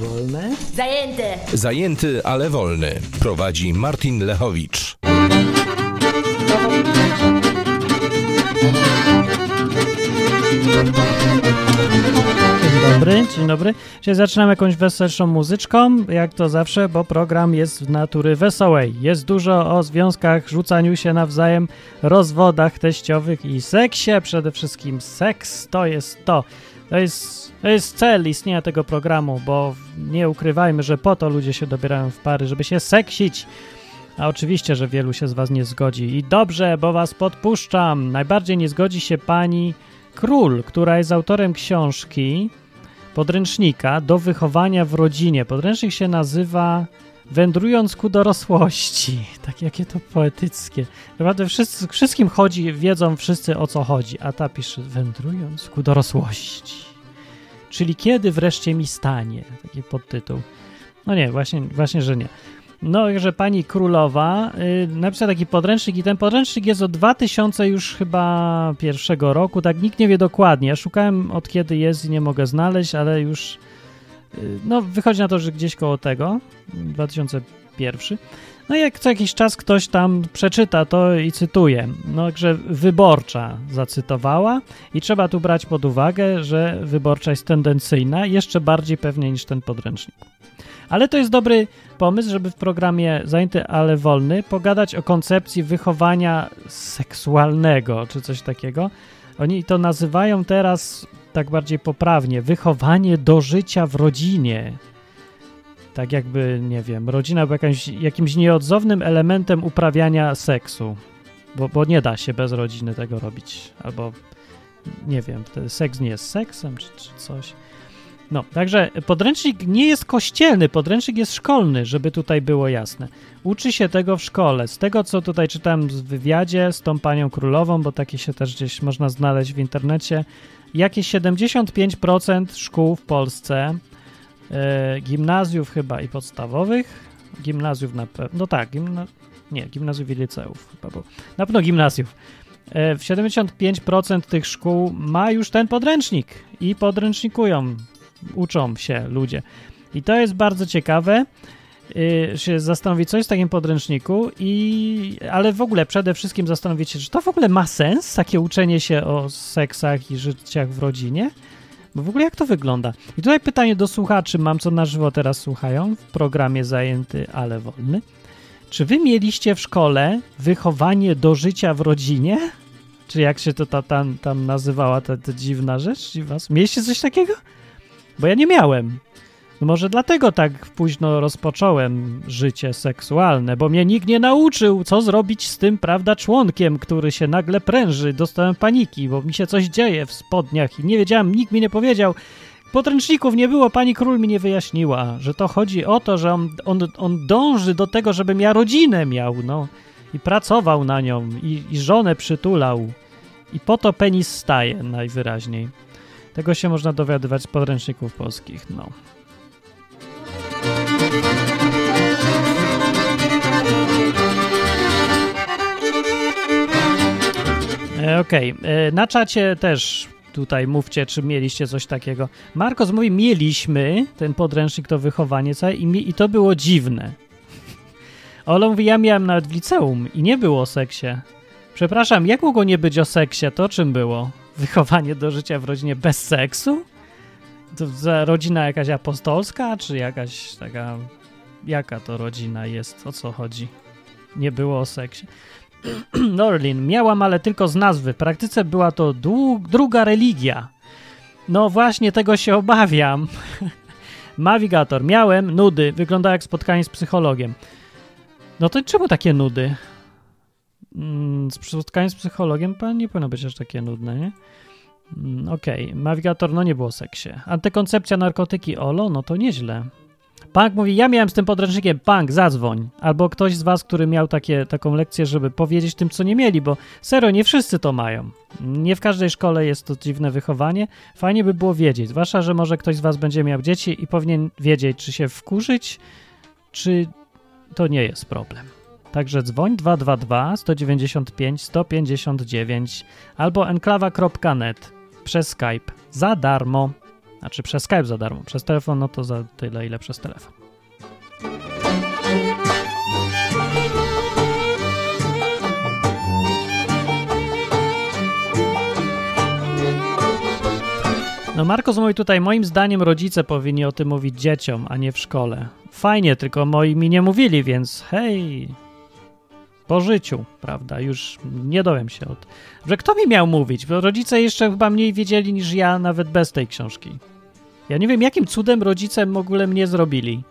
wolne. Zajęty. Zajęty, ale wolny. Prowadzi Martin Lechowicz. Dzień dobry, dzień dobry. Dzisiaj zaczynam jakąś weselszą muzyczką, jak to zawsze, bo program jest z natury wesołej. Jest dużo o związkach, rzucaniu się nawzajem, rozwodach teściowych i seksie. Przede wszystkim seks to jest to. To jest, to jest cel istnienia tego programu, bo nie ukrywajmy, że po to ludzie się dobierają w pary, żeby się seksić. A oczywiście, że wielu się z was nie zgodzi. I dobrze, bo was podpuszczam. Najbardziej nie zgodzi się pani Król, która jest autorem książki podręcznika do wychowania w rodzinie. Podręcznik się nazywa Wędrując ku dorosłości. Tak jakie to poetyckie. Naprawdę wszyscy, wszystkim chodzi, wiedzą wszyscy o co chodzi. A ta pisze Wędrując ku dorosłości. Czyli kiedy wreszcie mi stanie? Taki podtytuł. No nie, właśnie, właśnie że nie. No, że pani królowa y, napisała taki podręcznik i ten podręcznik jest od 2000 już chyba pierwszego roku, tak nikt nie wie dokładnie. Ja szukałem od kiedy jest i nie mogę znaleźć, ale już y, no wychodzi na to, że gdzieś koło tego, 2001. No jak co jakiś czas ktoś tam przeczyta to i cytuje. No, że wyborcza zacytowała i trzeba tu brać pod uwagę, że wyborcza jest tendencyjna, jeszcze bardziej pewnie niż ten podręcznik. Ale to jest dobry pomysł, żeby w programie Zajęty, ale wolny pogadać o koncepcji wychowania seksualnego, czy coś takiego. Oni to nazywają teraz tak bardziej poprawnie wychowanie do życia w rodzinie. Tak jakby, nie wiem, rodzina była jakimś, jakimś nieodzownym elementem uprawiania seksu, bo, bo nie da się bez rodziny tego robić. Albo, nie wiem, seks nie jest seksem, czy, czy coś. No, także podręcznik nie jest kościelny, podręcznik jest szkolny, żeby tutaj było jasne. Uczy się tego w szkole. Z tego, co tutaj czytałem w wywiadzie z tą panią królową, bo takie się też gdzieś można znaleźć w internecie, jakieś 75% szkół w Polsce, gimnazjów chyba i podstawowych, gimnazjów na pewno, no tak, gimna, nie, gimnazjów i liceów chyba, bo na pewno gimnazjów. E, 75% tych szkół ma już ten podręcznik i podręcznikują uczą się ludzie. I to jest bardzo ciekawe, yy, się zastanowić, co jest w takim podręczniku, i, ale w ogóle przede wszystkim zastanowić się, czy to w ogóle ma sens, takie uczenie się o seksach i życiach w rodzinie? Bo w ogóle jak to wygląda? I tutaj pytanie do słuchaczy, mam co na żywo teraz słuchają w programie Zajęty, ale wolny. Czy wy mieliście w szkole wychowanie do życia w rodzinie? Czy jak się to ta, tam, tam nazywała ta, ta dziwna rzecz? Mieliście coś takiego? Bo ja nie miałem. No może dlatego tak późno rozpocząłem życie seksualne, bo mnie nikt nie nauczył, co zrobić z tym, prawda, członkiem, który się nagle pręży. Dostałem paniki, bo mi się coś dzieje w spodniach i nie wiedziałem, nikt mi nie powiedział. Podręczników nie było, pani król mi nie wyjaśniła, że to chodzi o to, że on, on, on dąży do tego, żebym ja rodzinę miał, no. I pracował na nią, i, i żonę przytulał. I po to penis staje najwyraźniej. Tego się można dowiadywać z podręczników polskich, no. Okej, okay. E, na czacie też tutaj mówcie, czy mieliście coś takiego. Marcos mówi, mieliśmy ten podręcznik to wychowanie całe i, mi, i to było dziwne. Ola mówi, ja miałem nawet w liceum i nie było o seksie. Przepraszam, jak mogło nie być o seksie? To czym było? wychowanie do życia w rodzinie bez seksu? To za rodzina jakaś apostolska, czy jakaś taka... Jaka to rodzina jest? O co chodzi? Nie było o seksie. Norlin, miałam, ale tylko z nazwy. W praktyce była to druga religia. No właśnie, tego się obawiam. Navigator, miałem nudy. Wygląda jak spotkanie z psychologiem. No to czemu takie nudy? Mm, spotkanie z psychologiem nie powinno być aż takie nudne, nie? Mm, okej, okay. nawigator, no nie było seksie. Antykoncepcja, narkotyki, olo, no to nieźle. Punk mówi, ja miałem z tym podręcznikiem, Punk, zadzwoń. Albo ktoś z was, który miał takie, taką lekcję, żeby powiedzieć tym, co nie mieli, bo serio, nie wszyscy to mają. Nie w każdej szkole jest to dziwne wychowanie. Fajnie by było wiedzieć, zwłaszcza, że może ktoś z was będzie miał dzieci i powinien wiedzieć, czy się wkurzyć, czy to nie jest problem. Także dzwoń 222 195 159 albo enklawa.net przez Skype za darmo. Znaczy przez Skype za darmo. Przez telefon no to za tyle, ile przez telefon. No Marcos mówi tutaj, moim zdaniem rodzice powinni o tym mówić dzieciom, a nie w szkole. Fajnie, tylko moi mi nie mówili, więc hej, po życiu, prawda, już nie dowiem się od... Że kto mi miał mówić, bo rodzice jeszcze chyba mniej wiedzieli niż ja nawet bez tej książki. Ja nie wiem, jakim cudem rodzice w ogóle mnie zrobili.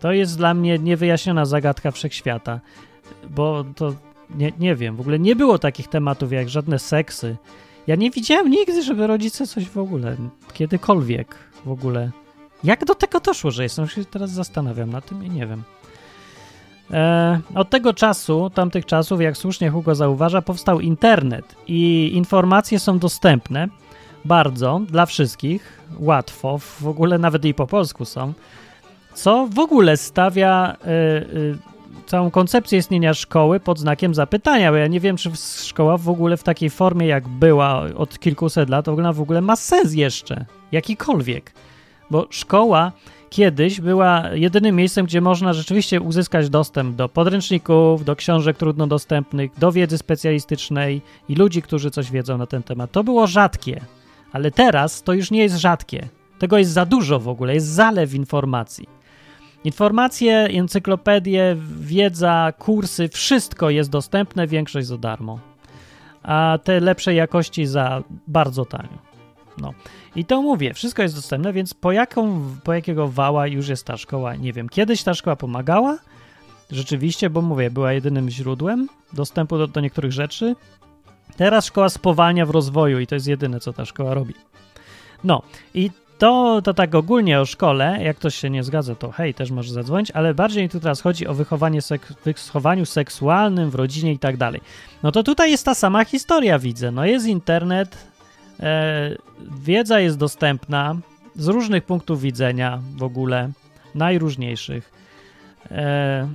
To jest dla mnie niewyjaśniona zagadka wszechświata, bo to nie, nie wiem, w ogóle nie było takich tematów jak żadne seksy, ja nie widziałem nigdy, żeby rodzice coś w ogóle, kiedykolwiek w ogóle. Jak do tego doszło, że jestem? Się teraz zastanawiam na tym i nie wiem. E, od tego czasu, tamtych czasów, jak słusznie Hugo zauważa, powstał internet i informacje są dostępne bardzo dla wszystkich, łatwo, w ogóle nawet i po polsku są, co w ogóle stawia y, y, całą koncepcję istnienia szkoły pod znakiem zapytania, bo ja nie wiem, czy szkoła w ogóle w takiej formie, jak była od kilkuset lat, ona w ogóle ma sens jeszcze, jakikolwiek. Bo szkoła kiedyś była jedynym miejscem, gdzie można rzeczywiście uzyskać dostęp do podręczników, do książek trudno dostępnych, do wiedzy specjalistycznej i ludzi, którzy coś wiedzą na ten temat. To było rzadkie, ale teraz to już nie jest rzadkie. Tego jest za dużo w ogóle, jest zalew informacji. Informacje, encyklopedie, wiedza, kursy, wszystko jest dostępne, większość za darmo. A te lepszej jakości za bardzo tanio. No. I to mówię, wszystko jest dostępne, więc po, jaką, po jakiego wała już jest ta szkoła, nie wiem. Kiedyś ta szkoła pomagała, rzeczywiście, bo mówię, była jedynym źródłem dostępu do, do niektórych rzeczy. Teraz szkoła spowalnia w rozwoju i to jest jedyne, co ta szkoła robi. No i to, to tak ogólnie o szkole, jak ktoś się nie zgadza, to hej, też może zadzwonić, ale bardziej tu teraz chodzi o wychowanie sek wychowaniu seksualnym w rodzinie i tak dalej. No to tutaj jest ta sama historia, widzę. No jest internet, e, wiedza jest dostępna z różnych punktów widzenia w ogóle, najróżniejszych. E,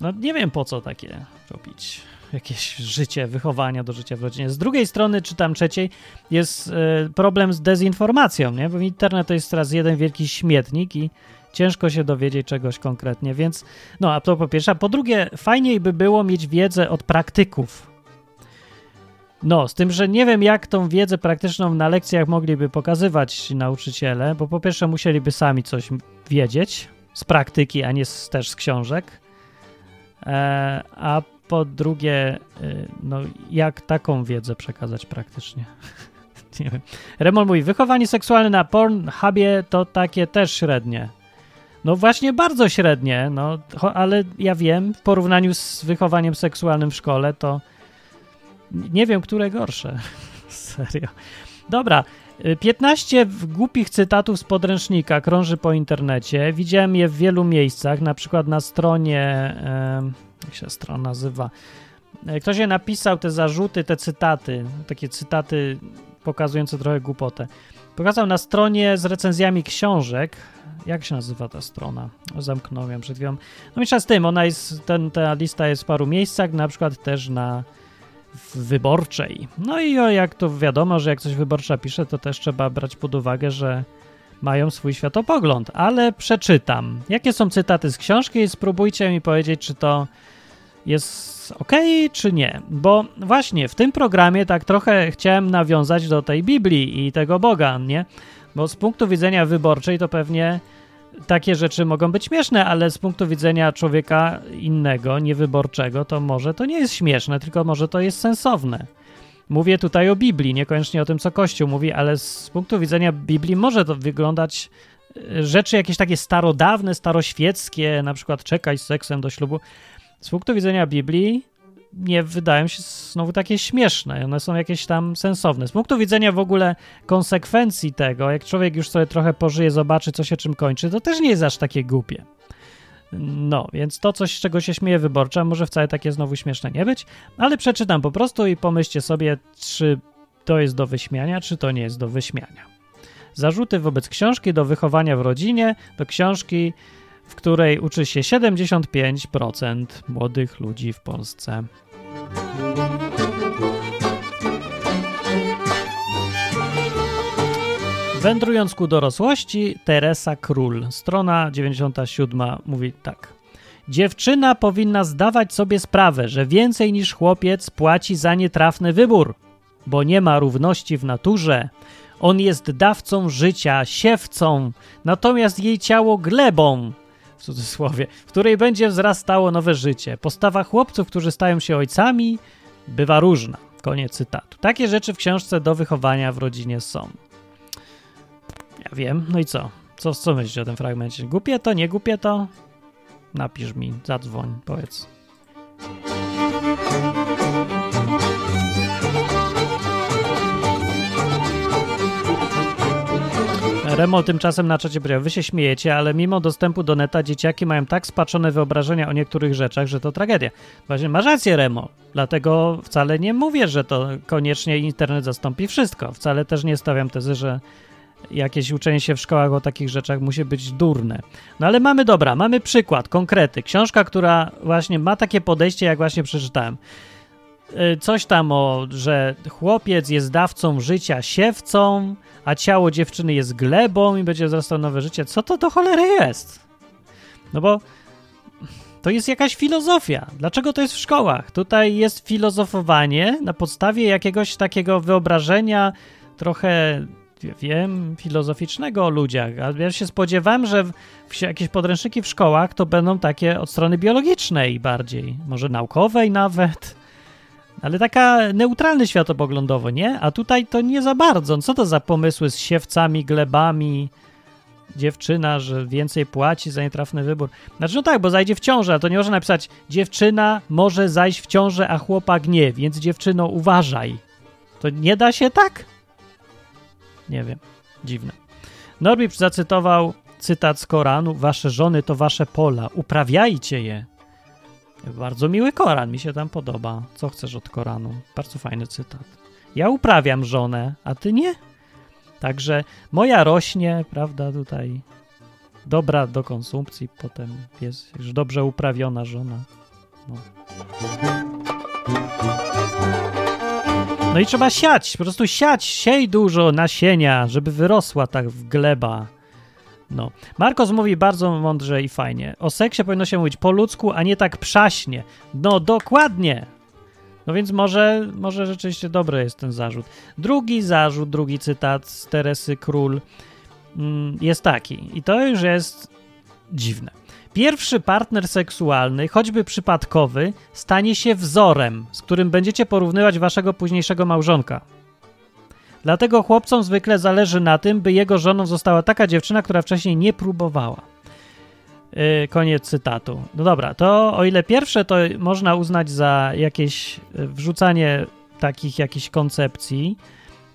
no nie wiem po co takie robić jakieś życie, wychowania do życia w rodzinie. Z drugiej strony, czy tam trzeciej, jest y, problem z dezinformacją, nie? Bo internet to jest teraz jeden wielki śmietnik i ciężko się dowiedzieć czegoś konkretnie, więc no, a to po pierwsze. A po drugie, fajniej by było mieć wiedzę od praktyków. No, z tym, że nie wiem, jak tą wiedzę praktyczną na lekcjach mogliby pokazywać nauczyciele, bo po pierwsze musieliby sami coś wiedzieć z praktyki, a nie z, też z książek. E, a po drugie, y, no jak taką wiedzę przekazać praktycznie? Nie wiem. Remol mówi, wychowanie seksualne na Pornhubie to takie też średnie. No właśnie bardzo średnie, no, ale ja wiem, w porównaniu z wychowaniem seksualnym w szkole, to nie wiem, które gorsze. Serio. Dobra, 15 y, głupich cytatów z podręcznika krąży po internecie. Widziałem je w wielu miejscach, na przykład na stronie jak się strona nazywa. E, ktoś je napisał, te zarzuty, te cytaty, takie cytaty pokazujące trochę głupotę. Pokazał na stronie z recenzjami książek. Jak się nazywa ta strona? Zamknąłem ją przed chwilą. No i z tym, ona jest, ten, ta lista jest w paru miejscach, na przykład też na wyborczej. No i jak to wiadomo, że jak coś wyborcza pisze, to też trzeba brać pod uwagę, że mają swój światopogląd, ale przeczytam. Jakie są cytaty z książki i spróbujcie mi powiedzieć, czy to jest ok, czy nie. Bo właśnie w tym programie tak trochę chciałem nawiązać do tej Biblii i tego Boga, nie? Bo z punktu widzenia wyborczej to pewnie takie rzeczy mogą być śmieszne, ale z punktu widzenia człowieka innego, niewyborczego, to może to nie jest śmieszne, tylko może to jest sensowne. Mówię tutaj o Biblii, niekoniecznie o tym, co Kościół mówi, ale z punktu widzenia Biblii może to wyglądać e, rzeczy jakieś takie starodawne, staroświeckie, na przykład czekaj z seksem do ślubu. Z punktu widzenia Biblii nie wydają się znowu takie śmieszne, one są jakieś tam sensowne. Z punktu widzenia w ogóle konsekwencji tego, jak człowiek już sobie trochę pożyje, zobaczy, co się czym kończy, to też nie jest aż takie głupie. No, więc to coś, z czego się śmieje wyborcza, może wcale takie znowu śmieszne nie być, ale przeczytam po prostu i pomyślcie sobie, czy to jest do wyśmiania, czy to nie jest do wyśmiania. Zarzuty wobec książki do wychowania w rodzinie, do książki, w której uczy się 75% młodych ludzi w Polsce. Wędrując ku dorosłości, Teresa Król, strona 97, mówi tak. Dziewczyna powinna zdawać sobie sprawę, że więcej niż chłopiec płaci za nietrafny wybór, bo nie ma równości w naturze. On jest dawcą życia, siewcą, natomiast jej ciało glebą, w cudzysłowie, w której będzie wzrastało nowe życie. Postawa chłopców, którzy stają się ojcami, bywa różna. Koniec cytatu. Takie rzeczy w książce do wychowania w rodzinie są. Ja wiem, no i co? Co, co myślisz o tym fragmencie? Głupie to, nie głupie to? Napisz mi, zadzwoń, powiedz. Remo tymczasem na czacie powiedział, wy się śmiejecie, ale mimo dostępu do neta dzieciaki mają tak spaczone wyobrażenia o niektórych rzeczach, że to tragedia. Właśnie masz rację, Remo, dlatego wcale nie mówię, że to koniecznie internet zastąpi wszystko. Wcale też nie stawiam tezy, że jakieś uczenie się w szkołach o takich rzeczach musi być durne. No ale mamy, dobra, mamy przykład, konkrety. Książka, która właśnie ma takie podejście, jak właśnie przeczytałem. Y, coś tam o, że chłopiec jest dawcą życia siewcą, a ciało dziewczyny jest glebą i będzie wzrastało nowe życie. Co to do cholery jest? No bo to jest jakaś filozofia. Dlaczego to jest w szkołach? Tutaj jest filozofowanie na podstawie jakiegoś takiego wyobrażenia trochę wiem, filozoficznego o ludziach. A ja się spodziewałem, że jakieś podręczniki w szkołach to będą takie od strony biologicznej bardziej, może naukowej nawet. Ale taka neutralny światopoglądowo, nie? A tutaj to nie za bardzo. Co to za pomysły z siewcami, glebami, dziewczyna, że więcej płaci za nietrafny wybór. Znaczy, no tak, bo zajdzie w ciążę, a to nie można napisać dziewczyna może zajść w ciążę, a chłopak nie, więc dziewczyno uważaj. To nie da się tak? Nie wiem. Dziwne. Norbit zacytował cytat z Koranu: Wasze żony to wasze pola, uprawiajcie je. Bardzo miły Koran, mi się tam podoba. Co chcesz od Koranu? Bardzo fajny cytat. Ja uprawiam żonę, a ty nie? Także moja rośnie, prawda, tutaj dobra do konsumpcji, potem jest już dobrze uprawiona żona. No. No i trzeba siać, po prostu siać, siej dużo nasienia, żeby wyrosła tak w gleba. No. Marcos mówi bardzo mądrze i fajnie. O seksie powinno się mówić po ludzku, a nie tak przaśnie. No dokładnie. No więc może, może rzeczywiście dobry jest ten zarzut. Drugi zarzut, drugi cytat z Teresy Król mm, jest taki. I to już jest dziwne. Pierwszy partner seksualny, choćby przypadkowy, stanie się wzorem, z którym będziecie porównywać waszego późniejszego małżonka. Dlatego chłopcom zwykle zależy na tym, by jego żoną została taka dziewczyna, która wcześniej nie próbowała. Yy, koniec cytatu. No dobra, to o ile pierwsze to można uznać za jakieś y, wrzucanie takich jakichś koncepcji,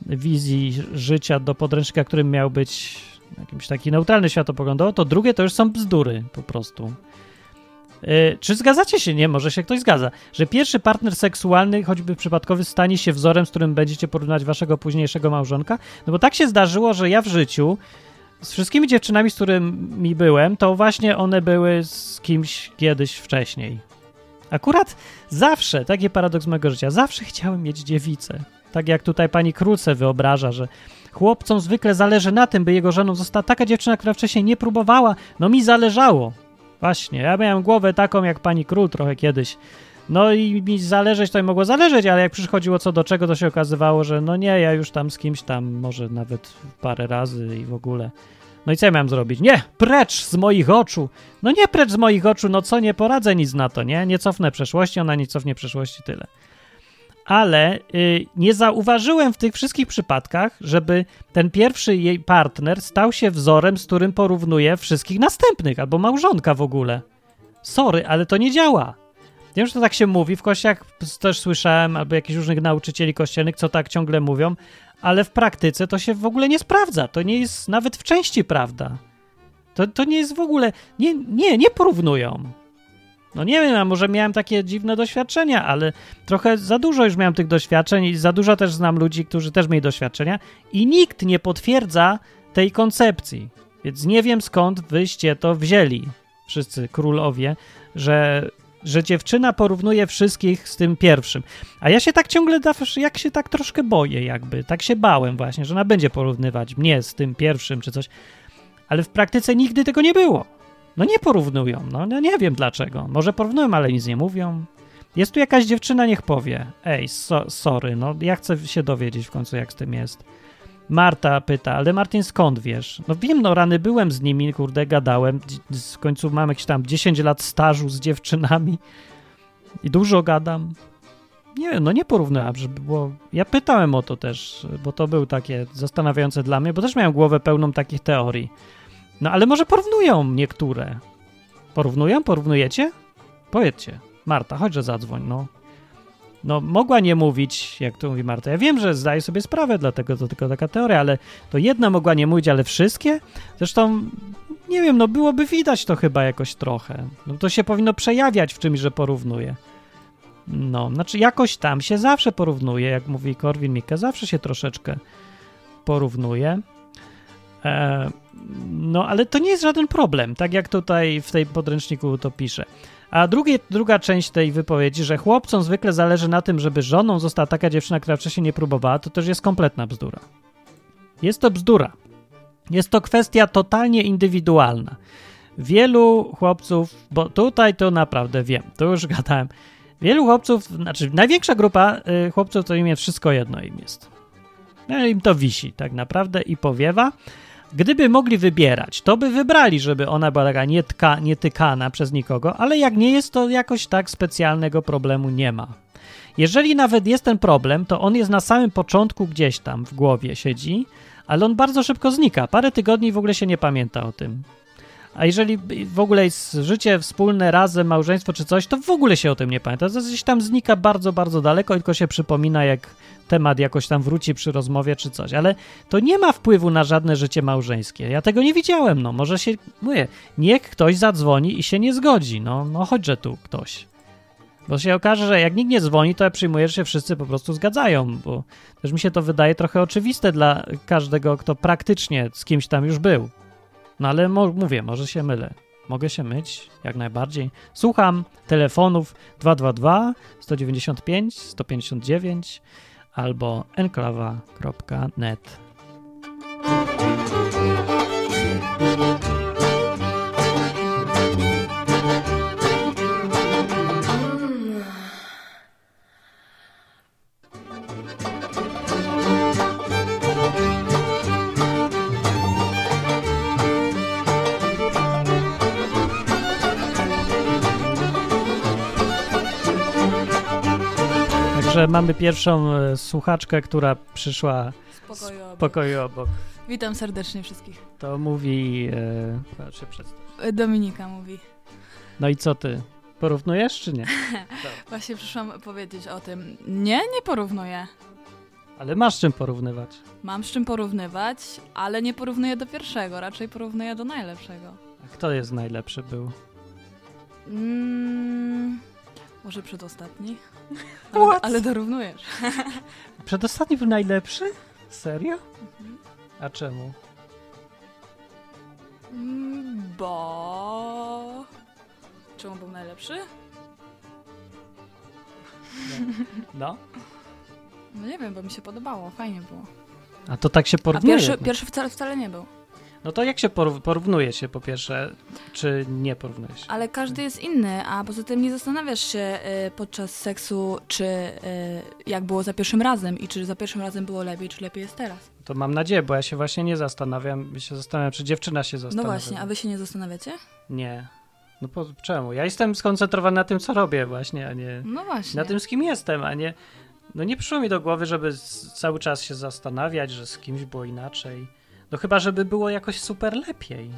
wizji życia do podręcznika, którym miał być jakimś taki neutralny światopoglądowo, to drugie to już są bzdury po prostu. Yy, czy zgadzacie się? Nie, może się ktoś zgadza, że pierwszy partner seksualny, choćby przypadkowy, stanie się wzorem, z którym będziecie porównać waszego późniejszego małżonka? No bo tak się zdarzyło, że ja w życiu z wszystkimi dziewczynami, z którymi byłem, to właśnie one były z kimś kiedyś wcześniej. Akurat zawsze, taki paradoks mojego życia, zawsze chciałem mieć dziewicę. Tak jak tutaj pani Kruce wyobraża, że chłopcom zwykle zależy na tym, by jego żoną została taka dziewczyna, która wcześniej nie próbowała. No mi zależało. Właśnie, ja miałem głowę taką jak pani król trochę kiedyś. No i mi zależeć to i mogło zależeć, ale jak przychodziło co do czego, to się okazywało, że no nie, ja już tam z kimś tam może nawet parę razy i w ogóle. No i co ja miałem zrobić? Nie, precz z moich oczu. No nie precz z moich oczu, no co, nie poradzę nic na to, nie? Nie cofnę przeszłości, ona nie cofnie przeszłości, tyle ale y, nie zauważyłem w tych wszystkich przypadkach, żeby ten pierwszy jej partner stał się wzorem, z którym porównuje wszystkich następnych, albo małżonka w ogóle. Sorry, ale to nie działa. Wiem, że to tak się mówi, w kościach też słyszałem, albo jakichś różnych nauczycieli kościelnych, co tak ciągle mówią, ale w praktyce to się w ogóle nie sprawdza. To nie jest nawet w części prawda. To, to nie jest w ogóle. Nie, nie, nie porównują. No nie wiem, a może miałem takie dziwne doświadczenia, ale trochę za dużo już miałem tych doświadczeń i za dużo też znam ludzi, którzy też mieli doświadczenia i nikt nie potwierdza tej koncepcji. Więc nie wiem skąd wyście to wzięli, wszyscy królowie, że że dziewczyna porównuje wszystkich z tym pierwszym. A ja się tak ciągle, jak się tak troszkę boję jakby, tak się bałem właśnie, że ona będzie porównywać mnie z tym pierwszym czy coś. Ale w praktyce nigdy tego nie było. No nie porównują, no, no nie wiem dlaczego. Może porównują, ale nic nie mówią. Jest tu jakaś dziewczyna, niech powie. Ej, so, sorry, no ja chcę się dowiedzieć w końcu, jak z tym jest. Marta pyta, ale Martin, skąd wiesz? No wiem, no rany byłem z nimi, kurde, gadałem. W końcu mam jakieś tam 10 lat stażu z dziewczynami i dużo gadam. Nie no nie porównałem, żeby było... Ja pytałem o to też, bo to był takie zastanawiające dla mnie, bo też miałem głowę pełną takich teorii. No ale może porównują niektóre. Porównują? Porównujecie? Powiedzcie. Marta, chodźże zadzwoń, no. No, mogła nie mówić, jak to mówi Marta. Ja wiem, że zdaje sobie sprawę, dlatego to tylko taka teoria, ale to jedna mogła nie mówić, ale wszystkie? Zresztą, nie wiem, no byłoby widać to chyba jakoś trochę. No to się powinno przejawiać w czymś, że porównuje. No, znaczy jakoś tam się zawsze porównuje, jak mówi Korwin Mikke, zawsze się troszeczkę porównuje. E, no, ale to nie jest żaden problem, tak jak tutaj w tej podręczniku to pisze. A drugie, druga część tej wypowiedzi, że chłopcom zwykle zależy na tym, żeby żoną została taka dziewczyna, która wcześniej nie próbowała, to też jest kompletna bzdura. Jest to bzdura. Jest to kwestia totalnie indywidualna. Wielu chłopców, bo tutaj to naprawdę wiem, to już gadałem. Wielu chłopców, znaczy największa grupa y, chłopców to im jest wszystko jedno im jest. No, im to wisi tak naprawdę i powiewa. Gdyby mogli wybierać, to by wybrali, żeby ona była taka nietka, nietykana przez nikogo, ale jak nie jest, to jakoś tak specjalnego problemu nie ma. Jeżeli nawet jest ten problem, to on jest na samym początku gdzieś tam w głowie siedzi, ale on bardzo szybko znika. Parę tygodni w ogóle się nie pamięta o tym. A jeżeli w ogóle jest życie wspólne, razem, małżeństwo czy coś, to w ogóle się o tym nie pamięta. To gdzieś tam znika bardzo, bardzo daleko, tylko się przypomina, jak temat jakoś tam wróci przy rozmowie czy coś. Ale to nie ma wpływu na żadne życie małżeńskie. Ja tego nie widziałem, no. Może się, mówię, niech ktoś zadzwoni i się nie zgodzi. No, no chodźże tu ktoś. Bo się okaże, że jak nikt nie dzwoni, to ja przyjmuję, że się wszyscy po prostu zgadzają, bo też mi się to wydaje trochę oczywiste dla każdego, kto praktycznie z kimś tam już był. No ale mo mówię, może się mylę. Mogę się myć, jak najbardziej. Słucham telefonów 222 195 159 albo enklawa.net. mamy pierwszą e, słuchaczkę, która przyszła z pokoju obok. pokoju obok. Witam serdecznie wszystkich. To mówi... E, się e, Dominika mówi. No i co ty? Porównujesz czy nie? Właśnie przyszłam powiedzieć o tym. Nie, nie porównuję. Ale masz czym porównywać. Mam z czym porównywać, ale nie porównuję do pierwszego, raczej porównuję do najlepszego. A kto jest najlepszy był? Mm, może przedostatni? Ale, ale dorównujesz. Przedostatni był najlepszy? Serio? Mhm. A czemu? Mm, bo... Czemu był najlepszy? No. No nie wiem, bo mi się podobało, fajnie było. A to tak się porównuje? A pierwszy, pierwszy wcale, wcale nie był. No to jak się porównuje się po pierwsze, czy nie porównuje się? Ale każdy jest inny, a poza tym nie zastanawiasz się y, podczas seksu, czy y, jak było za pierwszym razem i czy za pierwszym razem było lepiej, czy lepiej jest teraz. To mam nadzieję, bo ja się właśnie nie zastanawiam. Ja się zastanawiam, czy dziewczyna się zastanawia. No właśnie, a wy się nie zastanawiacie? Nie. No po, czemu? Ja jestem skoncentrowany na tym, co robię właśnie, a nie no właśnie. na tym, z kim jestem, a nie... No nie przyszło mi do głowy, żeby cały czas się zastanawiać, że z kimś było inaczej. No chyba, żeby było jakoś super lepiej.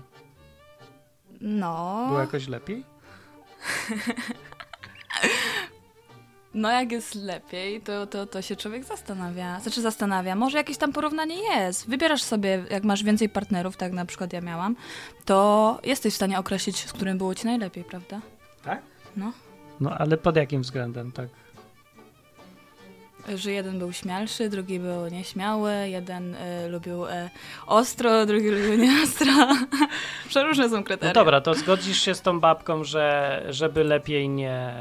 No. Było jakoś lepiej? No jak jest lepiej, to, to, to się człowiek zastanawia. Znaczy zastanawia, może jakieś tam porównanie jest. Wybierasz sobie, jak masz więcej partnerów, tak na przykład ja miałam, to jesteś w stanie określić, z którym było ci najlepiej, prawda? Tak? No. No ale pod jakim względem, tak? Że jeden był śmialszy, drugi był nieśmiały, jeden y, lubił y, ostro, drugi lubił nieostro. Przeróżne są kryteria. No dobra, to zgodzisz się z tą babką, że żeby lepiej nie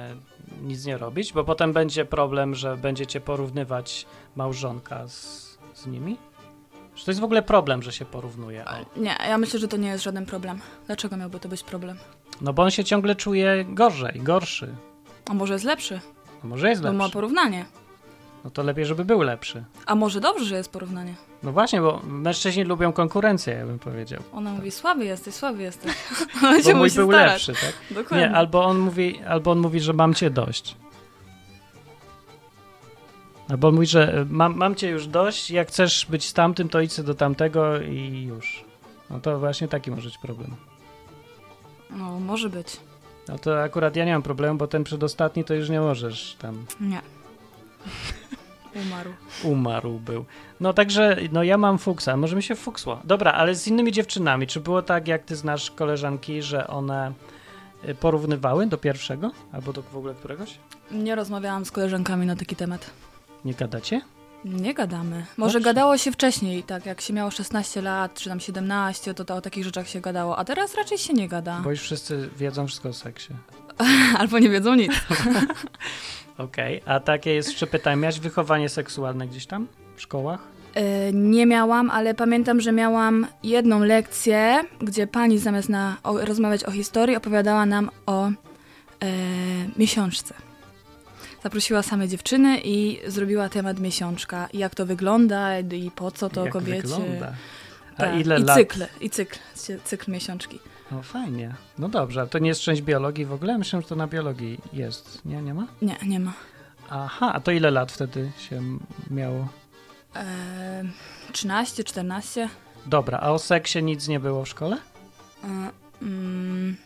nic nie robić, bo potem będzie problem, że będziecie porównywać małżonka z, z nimi? Czy to jest w ogóle problem, że się porównuje? O. Nie, ja myślę, że to nie jest żaden problem. Dlaczego miałby to być problem? No bo on się ciągle czuje gorzej, gorszy. A może jest lepszy? No może jest Bo ma lepszy. porównanie. No to lepiej, żeby był lepszy. A może dobrze, że jest porównanie? No właśnie, bo mężczyźni lubią konkurencję, ja bym powiedział. Ona mówi, słaby jesteś, słaby jesteś. Bo Będzie mój był starać. lepszy, tak? Dokładnie. Nie, albo on mówi, albo on mówi, że mam cię dość. Albo on mówi, że e, mam, mam cię już dość, jak chcesz być z tamtym, to idź do tamtego i już. No to właśnie taki może być problem. No, może być. No to akurat ja nie mam problemu, bo ten przedostatni to już nie możesz tam. Nie. Umarł. Umarł był. No także, no ja mam fuksa, może mi się fuksło. Dobra, ale z innymi dziewczynami, czy było tak, jak ty znasz koleżanki, że one y, porównywały do pierwszego? Albo do w ogóle któregoś? Nie rozmawiałam z koleżankami na taki temat. Nie gadacie? Nie gadamy. Może Dobrze. gadało się wcześniej, tak, jak się miało 16 lat, czy tam 17, to, to o takich rzeczach się gadało, a teraz raczej się nie gada. Bo już wszyscy wiedzą wszystko o seksie. Albo nie wiedzą nic. Okej, a takie jest jeszcze pytanie. Miałeś wychowanie seksualne gdzieś tam w szkołach? E, nie miałam, ale pamiętam, że miałam jedną lekcję, gdzie pani zamiast na, o, rozmawiać o historii, opowiadała nam o e, miesiączce. Zaprosiła same dziewczyny i zrobiła temat miesiączka. I jak to wygląda i po co to Jak kobiecie. wygląda? A Tak, ile I lat? cykl, i cykl, cy- cykl miesiączki. No fajnie. No dobrze, ale to nie jest część biologii w ogóle? Myślę, że to na biologii jest. Nie, nie ma? Nie, nie ma. Aha, a to ile lat wtedy się miało? E, 13, 14. Dobra, a o seksie nic nie było w szkole? E, mm,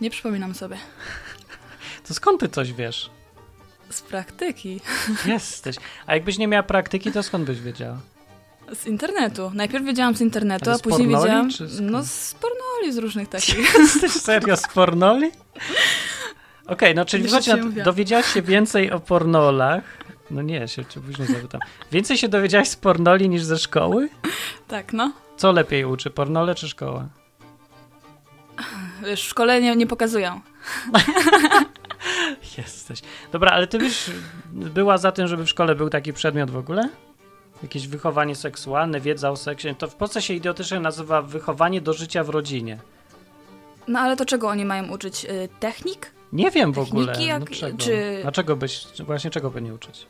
nie przypominam sobie. To skąd ty coś wiesz? Z praktyki. Jesteś. A jakbyś nie miała praktyki, to skąd byś wiedziała? Z internetu. Najpierw wiedziałam z internetu, a później pornoli, wiedziałam. czy? No z pornoli, z różnych takich. Jesteś serio z pornoli? Okej, no czyli Wiesz, na, dowiedziałaś się więcej o pornolach. No nie, się cię później zapytam. Więcej się dowiedziałaś z pornoli niż ze szkoły? tak, no. Co lepiej uczy, pornole czy szkoła? Wiesz, w szkole nie, nie pokazują. Jesteś. Dobra, ale ty byś była za tym, żeby w szkole był taki przedmiot w ogóle? Jakieś wychowanie seksualne, wiedza o seksie. To w Polsce się idiotycznie nazywa wychowanie do życia w rodzinie. No ale to czego oni mają uczyć? Y, technik? Nie wiem w Techniki ogóle. jak- no czego? czy- A czego byś, właśnie czego by nie uczyć?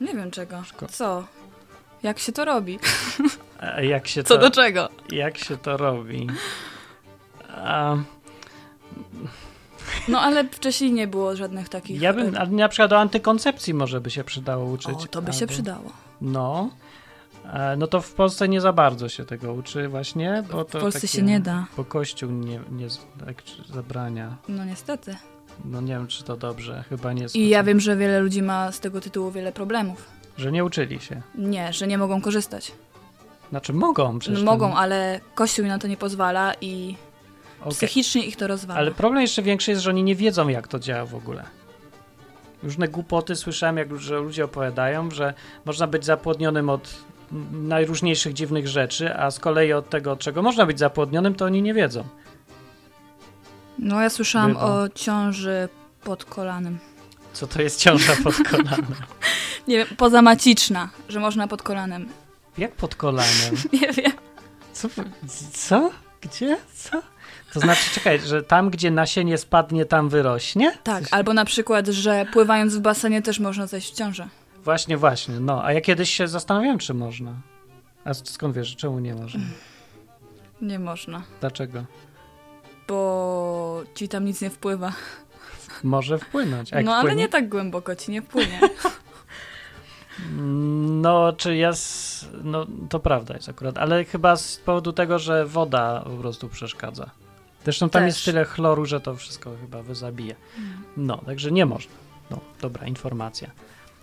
Nie wiem czego. Co? Jak się to robi? A jak się Co to, do czego? jak się to robi? A, No ale wcześniej nie było żadnych takich... ja bym, a na przykład o antykoncepcji może by się przydało uczyć. O, to by się albo- przydało. No. E, No to w Polsce nie za bardzo się tego uczy właśnie, bo to W Polsce takie, się nie da. Bo Kościół nie, nie tak, zabrania. No niestety. No nie wiem, czy to dobrze, chyba nie. I ja wiem, że wiele ludzi ma z tego tytułu wiele problemów. Że nie uczyli się. Nie, że nie mogą korzystać. Znaczy mogą przecież. No, mogą, ale Kościół na to nie pozwala i Okej. psychicznie ich to rozwala. Ale problem jeszcze większy jest, że oni nie wiedzą, jak to działa w ogóle. Różne głupoty słyszałem, jak że ludzie opowiadają, że można być zapłodnionym od najróżniejszych dziwnych rzeczy, a z kolei od tego, od czego można być zapłodnionym, to oni nie wiedzą. No ja słyszałam Bywa. o ciąży pod kolanem. Co to jest ciąża pod kolanem? Nie wiem, pozamaciczna, że można pod kolanem. Jak pod kolanem? Nie wiem. Co? Co? Gdzie? Co? To znaczy, czekaj, że tam, gdzie nasienie spadnie, tam wyrośnie? Tak, albo na przykład, że pływając w basenie też można zejść w ciążę. Właśnie, właśnie. No, a ja kiedyś się zastanawiałem, czy można. A skąd wiesz, czemu nie można? Nie można, Dlaczego? bo ci tam nic nie wpływa. Może wpłynąć. No ale wpłynie? nie tak głęboko ci nie wpłynie. No, czy ja. S... No, to prawda jest akurat, ale chyba z powodu tego, że woda po prostu przeszkadza. Zresztą tam Też. jest tyle chloru, że to wszystko chyba wyzabije. No, także nie można. No, dobra informacja.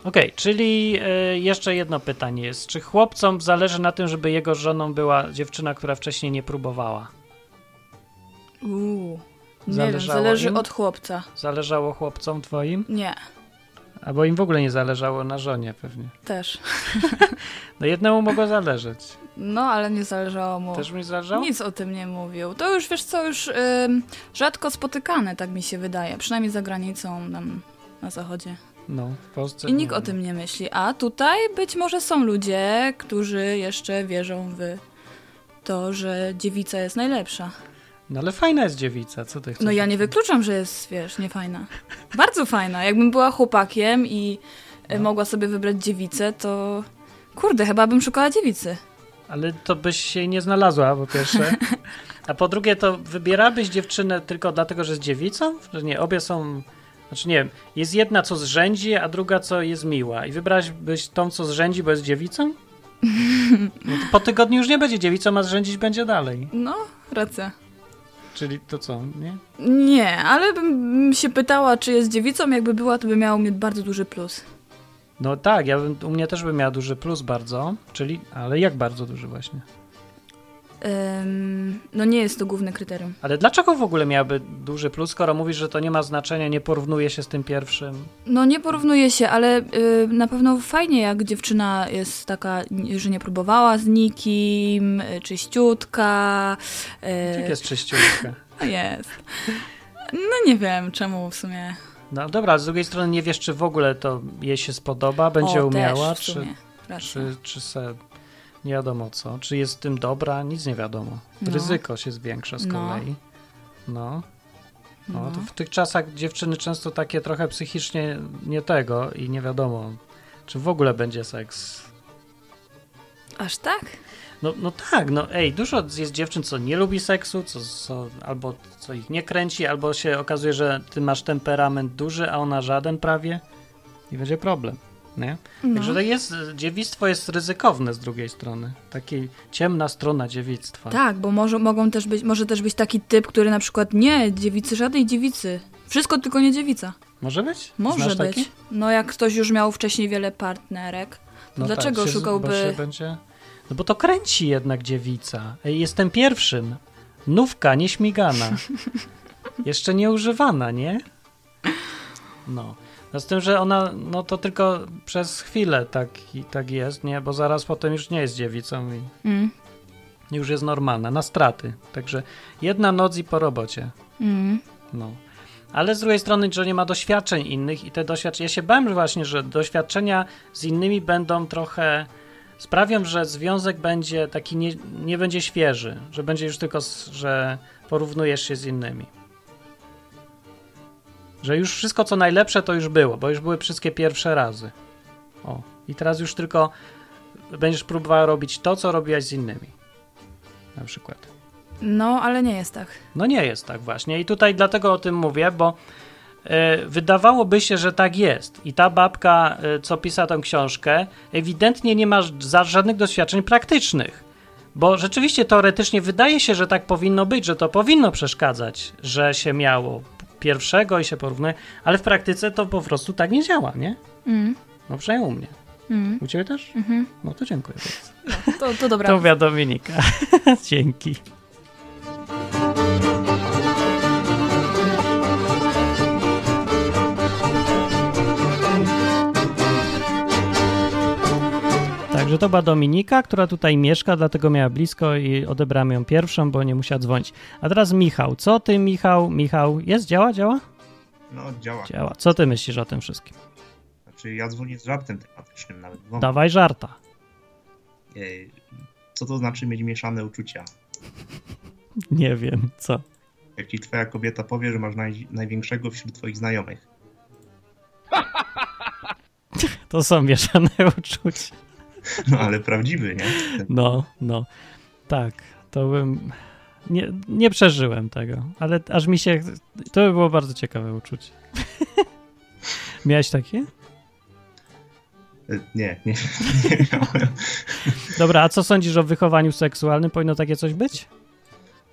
Okej, czyli y, jeszcze jedno pytanie jest. Czy chłopcom zależy na tym, żeby jego żoną była dziewczyna, która wcześniej nie próbowała? Uuu. Nie wiem, Zależało zależy im? od chłopca. Zależało chłopcom twoim? Nie, Albo im w ogóle nie zależało na żonie pewnie. też. No jednemu mogło zależeć. No, ale nie zależało mu. Też mi zależało? Nic o tym nie mówił. To już, wiesz co, już ym, rzadko spotykane, tak mi się wydaje. Przynajmniej za granicą, tam na zachodzie. No, w Polsce I nikt o tym nie myśli. A tutaj być może są ludzie, którzy jeszcze wierzą w to, że dziewica jest najlepsza. No ale fajna jest dziewica, co ty chcesz? No ja nie wykluczam, że jest, wiesz, niefajna. Bardzo fajna. Jakbym była chłopakiem i e, No. mogła sobie wybrać dziewicę, to kurde, chyba bym szukała dziewicy. Ale to byś się jej nie znalazła, po pierwsze. A po drugie, to wybierałabyś dziewczynę tylko dlatego, że jest dziewicą? Nie, obie są... Znaczy nie jest jedna, co zrzędzi, a druga, co jest miła. I wybrałabyś tą, co zrzędzi, bo jest dziewicą? No po tygodniu już nie będzie dziewicą, a zrzędzić będzie dalej. No, racja. Czyli to co, nie? Nie, ale bym się pytała, czy jest dziewicą. Jakby była, to by miała u mnie bardzo duży plus. No tak, ja bym, u mnie też by miała duży plus bardzo, czyli, ale jak bardzo duży właśnie? No nie jest to główne kryterium. Ale dlaczego w ogóle miałaby duży plus, skoro mówisz, że to nie ma znaczenia, nie porównuje się z tym pierwszym? No nie porównuje się, ale y, na pewno fajnie, jak dziewczyna jest taka, że nie próbowała z nikim, y, czyściutka. y, Jak jest czyściutka? Jest. No nie wiem, czemu w sumie. No dobra, z drugiej strony nie wiesz, czy w ogóle to jej się spodoba, będzie o, umiała, czy, czy, czy se nie wiadomo co. Czy jest w tym dobra, nic nie wiadomo. No. Ryzyko się zwiększa z No. kolei. No. No, No. to w tych czasach dziewczyny często takie trochę psychicznie nie tego i nie wiadomo, czy w ogóle będzie seks. Aż tak? No, no tak, no ej, dużo jest dziewczyn, co nie lubi seksu, co, co, albo co ich nie kręci, albo się okazuje, że ty masz temperament duży, a ona żaden prawie i będzie problem, nie? No. Także to jest, dziewictwo jest ryzykowne z drugiej strony, taka ciemna strona dziewictwa. Tak, bo może, mogą też być, może też być taki typ, który na przykład nie, dziewicy, żadnej dziewicy. Wszystko tylko nie dziewica. Może być? Może Znasz być. taki? No jak ktoś już miał wcześniej wiele partnerek, to No dlaczego tak, się szukałby... Będzie... No bo to kręci jednak dziewica. Jestem pierwszym. Nówka, nieśmigana. Jeszcze nie używana, nie? No. No z tym, że ona, no to tylko przez chwilę tak, i tak jest, nie? Bo zaraz potem już nie jest dziewicą i Mm, już jest normalna, na straty. Także jedna noc i po robocie. mm. No. Ale z drugiej strony, że nie ma doświadczeń innych i te doświadczenia, ja się bałem właśnie, że doświadczenia z innymi będą trochę, sprawią, że związek będzie taki, nie, nie będzie świeży, że będzie już tylko, że porównujesz się z innymi. Że już wszystko, co najlepsze, to już było, bo już były wszystkie pierwsze razy. O, i teraz już tylko będziesz próbowała robić to, co robiłaś z innymi. Na przykład. No, ale nie jest tak. No nie jest tak właśnie. I tutaj dlatego o tym mówię, bo e, wydawałoby się, że tak jest. I ta babka, e, co pisała tę książkę, ewidentnie nie ma za żadnych doświadczeń praktycznych. Bo rzeczywiście teoretycznie wydaje się, że tak powinno być, że to powinno przeszkadzać, że się miało pierwszego i się porównuje, ale w praktyce to po prostu tak nie działa, nie? Mm, No przynajmniej u mnie. mm, U ciebie też? mhm. No to dziękuję bardzo. To, to dobra. To mówiła Dominika. Dzięki. Także to była Dominika, która tutaj mieszka, dlatego miała blisko i odebrałem ją pierwszą, bo nie musiała dzwonić. A teraz Michał. Co ty, Michał? Michał, jest? Działa? Działa? No, działa. Działa. Co ty myślisz o tym wszystkim? Znaczy, ja dzwonię z żartem tematycznym nawet. Wam. Dawaj żarta. Ej, Co to znaczy mieć mieszane uczucia? Nie wiem, co. Jak ci twoja kobieta powie, że masz naj, największego wśród twoich znajomych. To są mieszane uczucia. No, ale prawdziwy, nie? No, no. Tak, to bym. Nie, nie przeżyłem tego, ale aż mi się. To by było bardzo ciekawe uczucie. Miałeś takie? e, nie, nie, nie miałem. Dobra, a co sądzisz o wychowaniu seksualnym? Powinno takie coś być?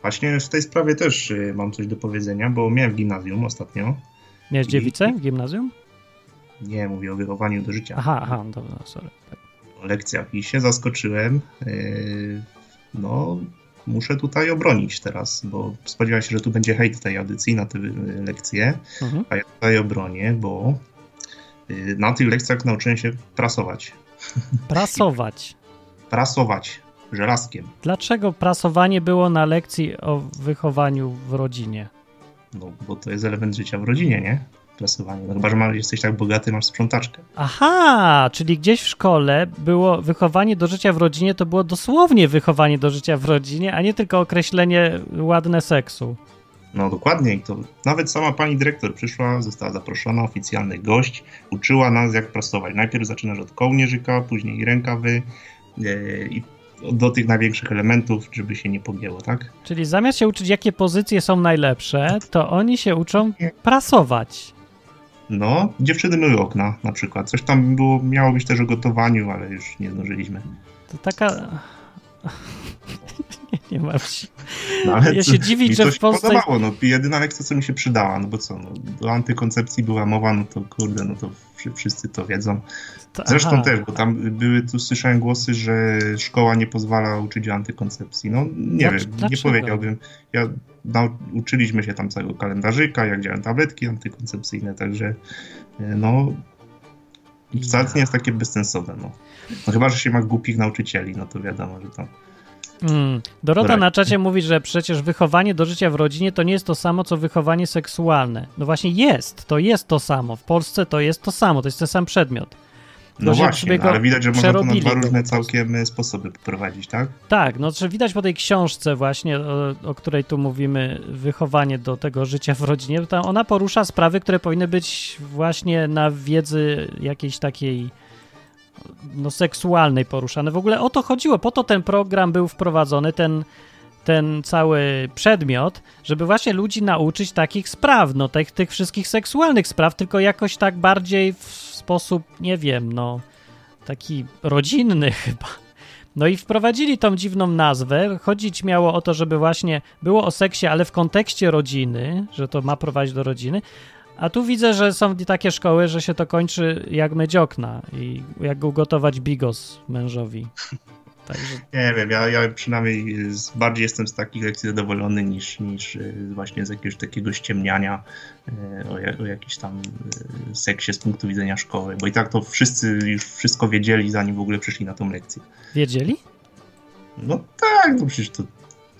Właśnie w tej sprawie też y, mam coś do powiedzenia, bo miałem w gimnazjum ostatnio. Miałeś dziewicę w gimnazjum? Nie, mówię o wychowaniu do życia. Aha, aha, dobra, sorry. Tak. Lekcjach i się zaskoczyłem. Yy, no, muszę tutaj obronić teraz, bo spodziewałem się, że tu będzie hejt tej audycji na te lekcje, Mhm. a ja tutaj obronię, bo y, na tych lekcjach nauczyłem się prasować. Prasować. Prasować żelazkiem. Dlaczego prasowanie było na lekcji o wychowaniu w rodzinie? No, bo to jest element życia w rodzinie, nie? Prasowanie. No chyba, że masz, jesteś tak bogaty, masz sprzątaczkę. Aha, czyli gdzieś w szkole było wychowanie do życia w rodzinie, to było dosłownie wychowanie do życia w rodzinie, a nie tylko określenie ładne seksu. No dokładnie, i to nawet sama pani dyrektor przyszła, została zaproszona, oficjalny gość, uczyła nas jak prasować. Najpierw zaczynasz od kołnierzyka, później rękawy e, i do tych największych elementów, żeby się nie pogięło, tak? Czyli zamiast się uczyć, jakie pozycje są najlepsze, to oni się uczą prasować. No, dziewczyny myły okna na przykład. Coś tam było, miało być też o gotowaniu, ale już nie zdążyliśmy. To taka... nie, nie ma wsi. No, ale Ja się dziwić, mi że w się Polsce- podobało, no jedyna lekcja, co mi się przydała, no bo co, no, do antykoncepcji była mowa, no to kurde, no to wszy- wszyscy to wiedzą. Zresztą aha. też, bo tam były, tu słyszałem głosy, że szkoła nie pozwala uczyć antykoncepcji. No nie wiem, nie powiedziałbym. Ja, nau- uczyliśmy się tam całego kalendarzyka, jak działają tabletki antykoncepcyjne, także e, no wcale nie jest takie bezsensowne. No. no chyba, że się ma głupich nauczycieli, no to wiadomo, że to... Mm. Dorota Brak. na czacie mówi, że przecież wychowanie do życia w rodzinie to nie jest to samo, co wychowanie seksualne. No właśnie jest, to jest to samo. W Polsce to jest to samo, to jest ten sam przedmiot. No właśnie, no, ale widać, że można to na dwa różne całkiem e, sposoby poprowadzić, tak? Tak, no że widać po tej książce właśnie, o, o której tu mówimy, wychowanie do tego życia w rodzinie, to ona porusza sprawy, które powinny być właśnie na wiedzy jakiejś takiej no seksualnej poruszane. W ogóle o to chodziło, po to ten program był wprowadzony, ten, ten cały przedmiot, żeby właśnie ludzi nauczyć takich spraw, no tych, tych wszystkich seksualnych spraw, tylko jakoś tak bardziej w sposób, nie wiem, no taki rodzinny chyba. No i wprowadzili tą dziwną nazwę. Chodzić miało o to, żeby właśnie było o seksie, ale w kontekście rodziny, że to ma prowadzić do rodziny. A tu widzę, że są takie szkoły, że się to kończy jak myć okna i jak ugotować bigos mężowi. Także Nie wiem, ja, ja przynajmniej z, bardziej jestem z takich lekcji zadowolony niż, niż e, właśnie z jakiegoś takiego ściemniania e, o, o jakimś tam e, seksie z punktu widzenia szkoły, bo i tak to wszyscy już wszystko wiedzieli, zanim w ogóle przyszli na tą lekcję. wiedzieli? No tak, no przecież to...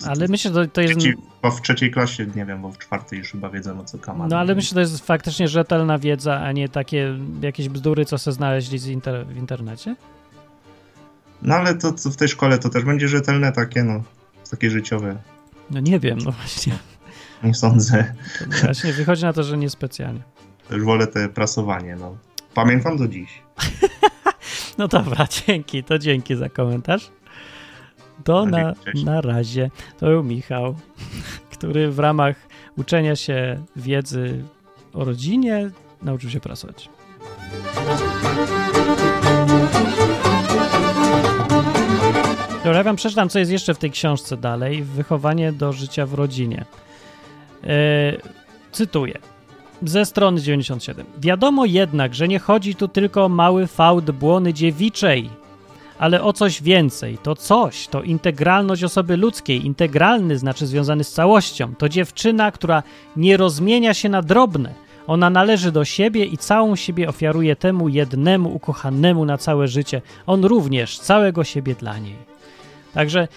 Ale myślę, że to jest. Bo w trzeciej klasie, nie wiem, bo w czwartej już chyba wiedzą o co kaman. No ale myślę, że to jest faktycznie rzetelna wiedza, a nie takie jakieś bzdury, co se znaleźli inter- w internecie. No ale to, to w tej szkole to też będzie rzetelne takie, no, takie życiowe. No nie wiem, no właśnie. Nie sądzę. To właśnie wychodzi na to, że niespecjalnie. Już wolę te prasowanie, no. Pamiętam do dziś. No dobra, dzięki, to dzięki za komentarz. To na, cześć. na razie. To był Michał, który w ramach uczenia się wiedzy o rodzinie nauczył się prasować. Dobra, ja wam przeczytam, co jest jeszcze w tej książce dalej. Wychowanie do życia w rodzinie. E, cytuję. Ze strony 97. Wiadomo jednak, że nie chodzi tu tylko o mały fałd błony dziewiczej, ale o coś więcej. To coś, to integralność osoby ludzkiej. Integralny znaczy związany z całością. To dziewczyna, która nie rozmienia się na drobne. Ona należy do siebie i całą siebie ofiaruje temu jednemu ukochanemu na całe życie. On również całego siebie dla niej. Także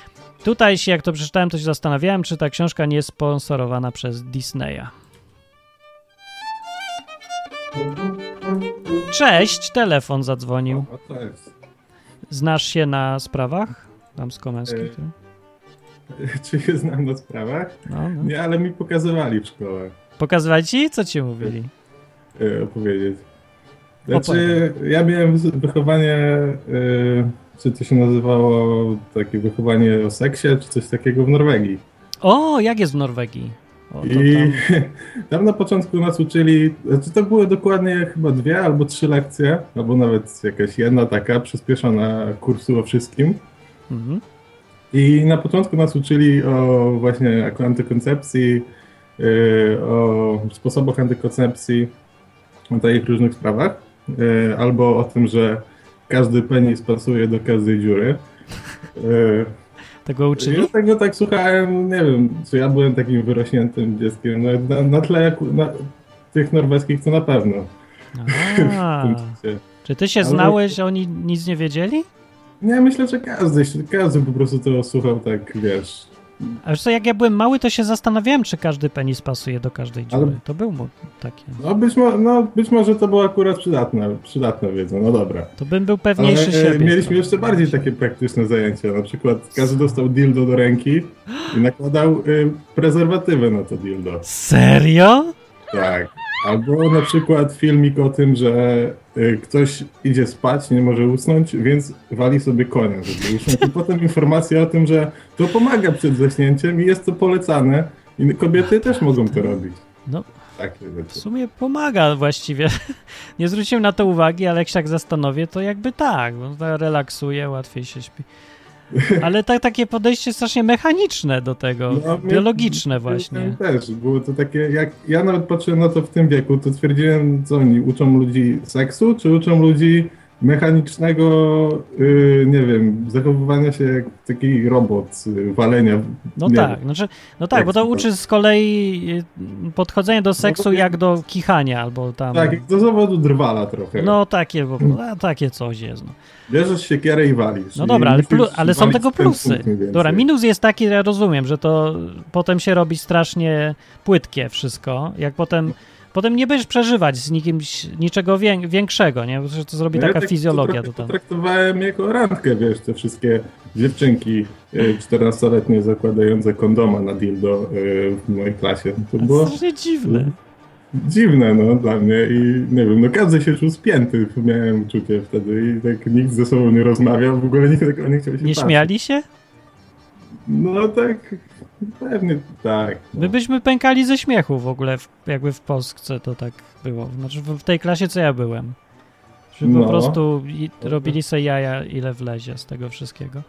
tutaj się, jak to przeczytałem, to się zastanawiałem, czy ta książka nie jest sponsorowana przez Disneya. Cześć, telefon zadzwonił. O, to jest. Znasz się na sprawach damsko-męskich? E, ty? Czy się znam na sprawach? No, no. Nie, ale mi pokazywali w szkole Pokazywali ci? Co ci mówili? e, opowiedzieć. Znaczy, ja miałem wy- wychowanie, e, czy to się nazywało takie wychowanie o seksie, czy coś takiego w Norwegii. O, jak jest w Norwegii? O, to I tam. tam na początku nas uczyli, znaczy to były dokładnie chyba dwie albo trzy lekcje, albo nawet jakaś jedna taka przyspieszona kursu o wszystkim. Mhm. I na początku nas uczyli o właśnie antykoncepcji, yy, o sposobach antykoncepcji, o takich różnych sprawach. Yy, albo o tym, że każdy penis pasuje do każdej dziury. Yy, Tego uczyli? Ja tego tak słuchałem, nie wiem, czy ja byłem takim wyrośniętym dzieckiem. No, na, na tle na, tych norweskich to na pewno. A, czy ty się Ale- znałeś, a oni nic nie wiedzieli? Nie, myślę, że każdy, każdy po prostu to słuchał tak, wiesz. A wiesz co, jak ja byłem mały, to się zastanawiałem, czy każdy penis pasuje do każdej dziury. Ale- To był mu takie. No być, mo- no być może to była akurat przydatna, przydatna wiedza, no dobra. To bym był Ale pewniejszy e, siebie. mieliśmy jeszcze bardziej takie praktyczne zajęcia. Na przykład każdy dostał dildo do ręki i nakładał y, prezerwatywę na to dildo. Serio? Tak. Albo na przykład filmik o tym, że y, ktoś idzie spać, nie może usnąć, więc wali sobie konia, żeby usnąć. I potem informacja o tym, że to pomaga przed zaśnięciem i jest to polecane. I kobiety też mogą to robić. No. Takie W sumie pomaga właściwie. Nie zwróciłem na to uwagi, ale jak się tak zastanowię, to jakby tak. Relaksuje, łatwiej się śpi. Ale tak, takie podejście strasznie mechaniczne do tego, No, biologiczne właśnie. Też, było to takie, jak ja nawet patrzyłem na to w tym wieku, to stwierdziłem, co oni uczą ludzi seksu, czy uczą ludzi mechanicznego, y, nie wiem, zachowywania się jak taki robot, y, walenia. No tak, wiem. znaczy, no tak, bo to uczy z kolei y, podchodzenia do seksu to- jak do kichania albo tam. Tak, do zawodu drwala trochę. No takie, bo, a, takie coś jest. No, Bierzesz siekierę i walisz. no dobra, ale, plu, ale są tego plusy. Dobra, minus jest taki, ja rozumiem, że to potem się robi strasznie płytkie wszystko, jak potem. Potem nie będziesz przeżywać z nikim niczego wię, większego, nie? Że to zrobi No ja taka tak fizjologia to traktowałem jako randkę, wiesz, te wszystkie dziewczynki y, 14-letnie zakładające kondoma na dildo y, w mojej klasie. To było Strasznie dziwne. dziwne, no, dla mnie i nie wiem, no każdy się czuł spięty, miałem uczucie wtedy i tak nikt ze sobą nie rozmawiał, w ogóle nikt tak nie chciał się Nie patrzeć. śmiali się? No tak, pewnie tak. No. My byśmy pękali ze śmiechu w ogóle, w, jakby w Polsce to tak było. Znaczy w, tej klasie, co ja byłem. Że po No. prostu i, robili sobie jaja, ile wlezie z tego wszystkiego.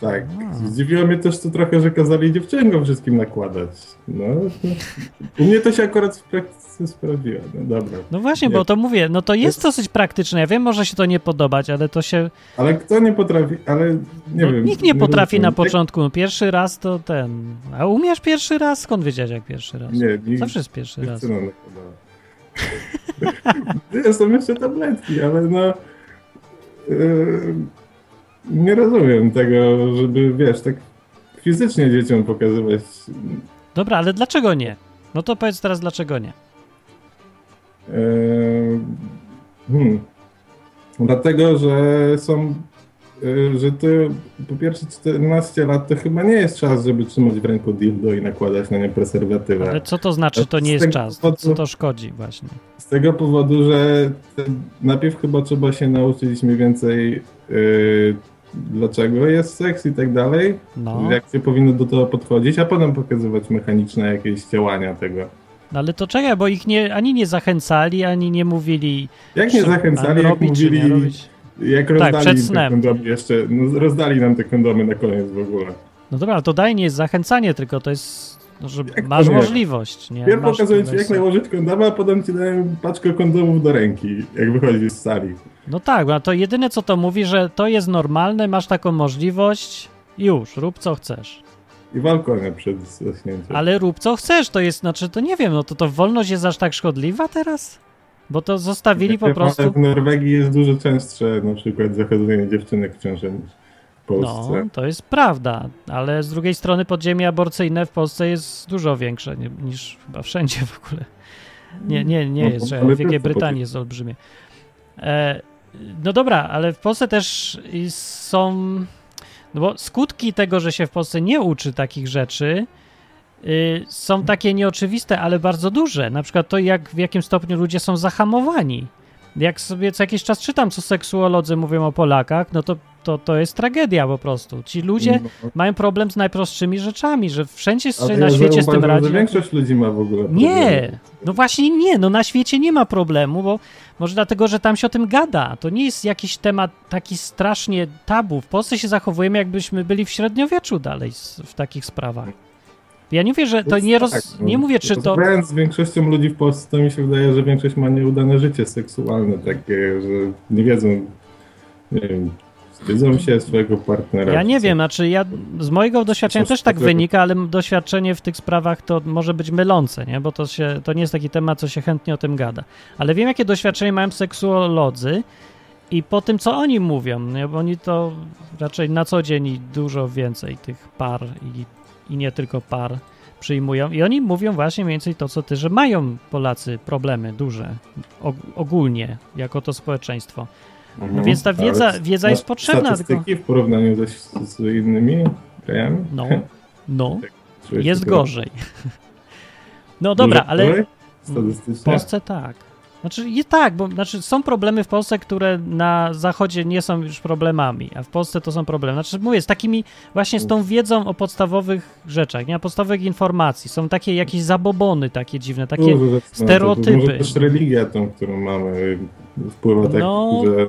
Tak. A. Zdziwiło mnie też to trochę, że kazali dziewczynkom wszystkim nakładać. No, to, u mnie to się akurat w praktyce sprawdziło. No dobra. No właśnie, Nie. bo to mówię, no to jest dosyć praktyczne. Ja wiem, może się to nie podobać, ale to się. Ale kto nie potrafi, ale nie no, wiem. nikt nie potrafi rozumiem. na początku. No, pierwszy raz to ten. A umiesz pierwszy raz? Skąd wiedziałeś jak pierwszy raz? Nie, nikt Zawsze jest pierwszy nie raz. nakładała. Są jeszcze tabletki, ale no... Yy, nie rozumiem tego, żeby, wiesz, tak fizycznie dzieciom pokazywać Dobra, ale dlaczego nie? No to powiedz teraz, dlaczego nie? Eee, Hmm. Dlatego, że są. e, Że to po pierwsze 14 lat to chyba nie jest czas, żeby trzymać w ręku dildo i nakładać na nie preserwatywę. Ale co to znaczy, że to nie jest czas? powodu- Co to szkodzi właśnie? Z tego powodu, że najpierw chyba trzeba się nauczyć mniej więcej e, dlaczego jest seks i tak dalej, No, jak się powinno do tego podchodzić, a potem pokazywać mechaniczne jakieś działania tego. no ale to czekaj, bo ich nie, ani nie zachęcali, ani nie mówili. Jak nie zachęcali, jak robić, czy nie mówili, robić. Jak rozdali Tak, przed snem. kondomy jeszcze, no, rozdali nam te kondomy na koniec w ogóle. No dobra, ale to daj nie jest zachęcanie, tylko to jest, no, że Jak masz nie? możliwość, nie? Pierw pokazuję ci jak nałożyć kondoma, a potem ci dają paczkę kondomów do ręki, jak wychodzisz z sali. No tak, no to jedyne co to mówi, że to jest normalne, masz taką możliwość, już, rób co chcesz. I walkonia przed zaśnięciem. Ale rób co chcesz, to jest, znaczy, to nie wiem, no to to wolność jest aż tak szkodliwa teraz? Bo to zostawili po prostu... W Norwegii jest dużo częstsze na przykład zachodzenie dziewczynek w ciąży niż w No, Polsce. to jest prawda, ale z drugiej strony podziemie aborcyjne w Polsce jest dużo większe niż chyba wszędzie w ogóle. Nie, nie, nie No, jest, że w Wielkiej Brytanii jest olbrzymie. E, no dobra, ale w Polsce też są... No bo skutki tego, że się w Polsce nie uczy takich rzeczy, y, są takie nieoczywiste, ale bardzo duże. Na przykład to, jak w jakim stopniu ludzie są zahamowani. Jak sobie co jakiś czas czytam, co seksuolodzy mówią o Polakach, no to, to, to jest tragedia po prostu. Ci ludzie No, mają problem z najprostszymi rzeczami, że wszędzie ale na ja świecie z tym radzi. większość ludzi ma w ogóle problemy. Nie, no właśnie nie, no na świecie nie ma problemu, bo może dlatego, że tam się o tym gada. To nie jest jakiś temat taki strasznie tabu. W Polsce się zachowujemy, jakbyśmy byli w średniowieczu dalej w takich sprawach. Ja nie mówię, że to nie roz... Tak. Nie mówię, czy to... Z większością ludzi w Polsce, to mi się wydaje, że większość ma nieudane życie seksualne, takie, że nie wiedzą, nie wiem, Wstydzą się swojego partnera. Ja nie wiem, znaczy ja z mojego doświadczenia też tak wynika, ale doświadczenie w tych sprawach to może być mylące, nie? Bo to, się, to nie jest taki temat, co się chętnie o tym gada. Ale wiem, jakie doświadczenie mają seksuolodzy i po tym, co oni mówią, nie? bo oni to raczej na co dzień dużo więcej tych par i, i nie tylko par przyjmują. I oni mówią właśnie mniej więcej to, co ty, że mają Polacy problemy duże, og- ogólnie, jako to społeczeństwo. Mhm. No więc ta wiedza, wiedza jest potrzebna, tylko... Statystyki w porównaniu ze, z innymi krajami? No, no. Czy Jest tylko gorzej. No dobra, ale w? Polsce tak. Znaczy, je tak, bo znaczy są problemy w Polsce, które na zachodzie nie są już problemami, a w Polsce to są problemy. Znaczy, mówię, z takimi właśnie z tą wiedzą o podstawowych rzeczach, nie? O podstawowych informacji. Są takie jakieś zabobony takie dziwne, takie no, to stereotypy. Może też religia tą, którą mamy, wpływa tak, No, że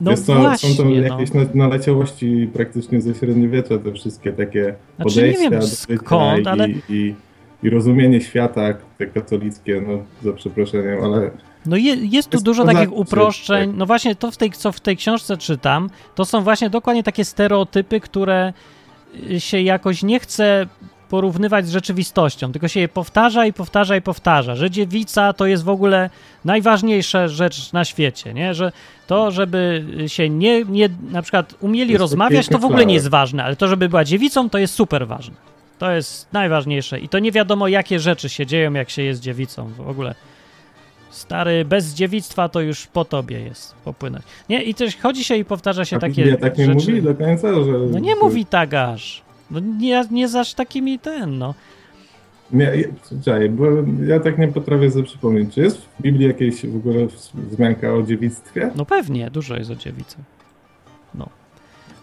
no jest to, właśnie, są to no. jakieś na- naleciałości praktycznie ze średniowiecza, te wszystkie takie Znaczy, nie podejścia wiem skąd, i, ale- i, i rozumienie świata, te katolickie, no za przeproszeniem, ale No je, jest tu Jest dużo takich uproszczeń. tak. No właśnie to, w tej, co w tej książce czytam, to są właśnie dokładnie takie stereotypy, które y, się jakoś nie chce porównywać z rzeczywistością, tylko się je powtarza i powtarza i powtarza, że dziewica to jest w ogóle najważniejsza rzecz na świecie, nie? Że to, żeby się nie, nie na przykład umieli Jest rozmawiać, to w ogóle nie jest ważne, ale to, żeby była dziewicą, to jest super ważne. To jest najważniejsze i to nie wiadomo, jakie rzeczy się dzieją, jak się jest dziewicą w ogóle. Stary, bez dziewictwa to już po tobie jest popłynąć. Nie, i też chodzi się i powtarza się a takie Biblia tak nie rzeczy. mówi do końca, że... No nie mówi tak aż. No nie, nie zaś takimi ten, no. Nie, ja- czekaj, bo ja tak nie potrafię sobie przypomnieć, czy jest w Biblii jakieś w ogóle wzmianka o dziewictwie? No pewnie, dużo jest o dziewicach. No.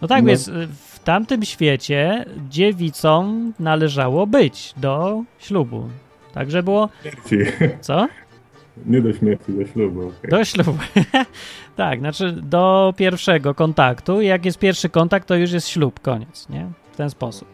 No tak No. więc w tamtym świecie dziewicom należało być do ślubu. Także było, Śmierci. co? Nie do śmierci, do ślubu. okej. Do ślubu. tak, znaczy do pierwszego kontaktu. Jak jest pierwszy kontakt, to już jest ślub, koniec, nie? W ten sposób.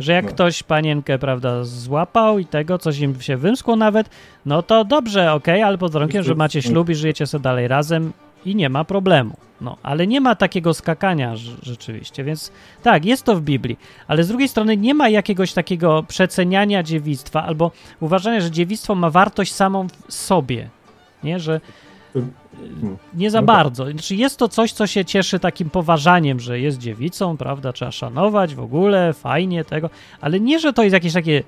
Że jak No. ktoś panienkę, prawda, złapał i tego, coś im się wymskło nawet, no to dobrze, okej, ale pod warunkiem, że macie ślub i żyjecie sobie dalej razem i nie ma problemu. No, ale nie ma takiego skakania rz- rzeczywiście, więc tak, jest to w Biblii, ale z drugiej strony nie ma jakiegoś takiego przeceniania dziewictwa albo uważania, że dziewictwo ma wartość samą w sobie, nie, że y, hmm. nie za No tak. bardzo. Znaczy jest to coś, co się cieszy takim poważaniem, że jest dziewicą, prawda, trzeba szanować w ogóle, fajnie tego, ale nie, że to jest jakieś takie,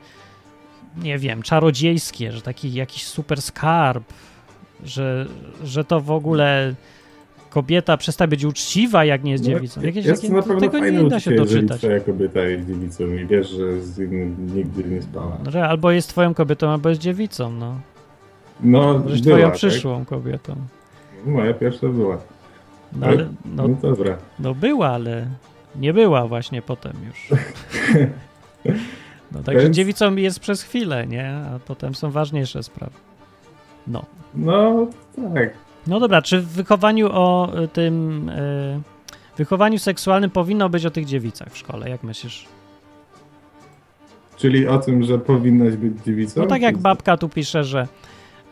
nie wiem, czarodziejskie, że taki jakiś super skarb, że, że to w ogóle kobieta przestaje być uczciwa, jak nie jest No, dziewicą. Jakieś jest takie, na pewno tego nie da się doczytać. twoja kobieta jest dziewicą i wiesz, że z innym nigdy nie spała. No, Że albo jest twoją kobietą, albo jest dziewicą, no. No, Może jest była, twoją tak? przyszłą kobietą. Moja pierwsza była. No, ale, no, No dobra. no była, ale nie była właśnie potem już. No także Więc- dziewicą jest przez chwilę, nie? A potem są ważniejsze sprawy. No. No, tak. No dobra, czy w wychowaniu o y, tym y, wychowaniu seksualnym powinno być o tych dziewicach w szkole, jak myślisz? Czyli o tym, że powinnaś być dziewicą? No tak jak babka tu pisze, że,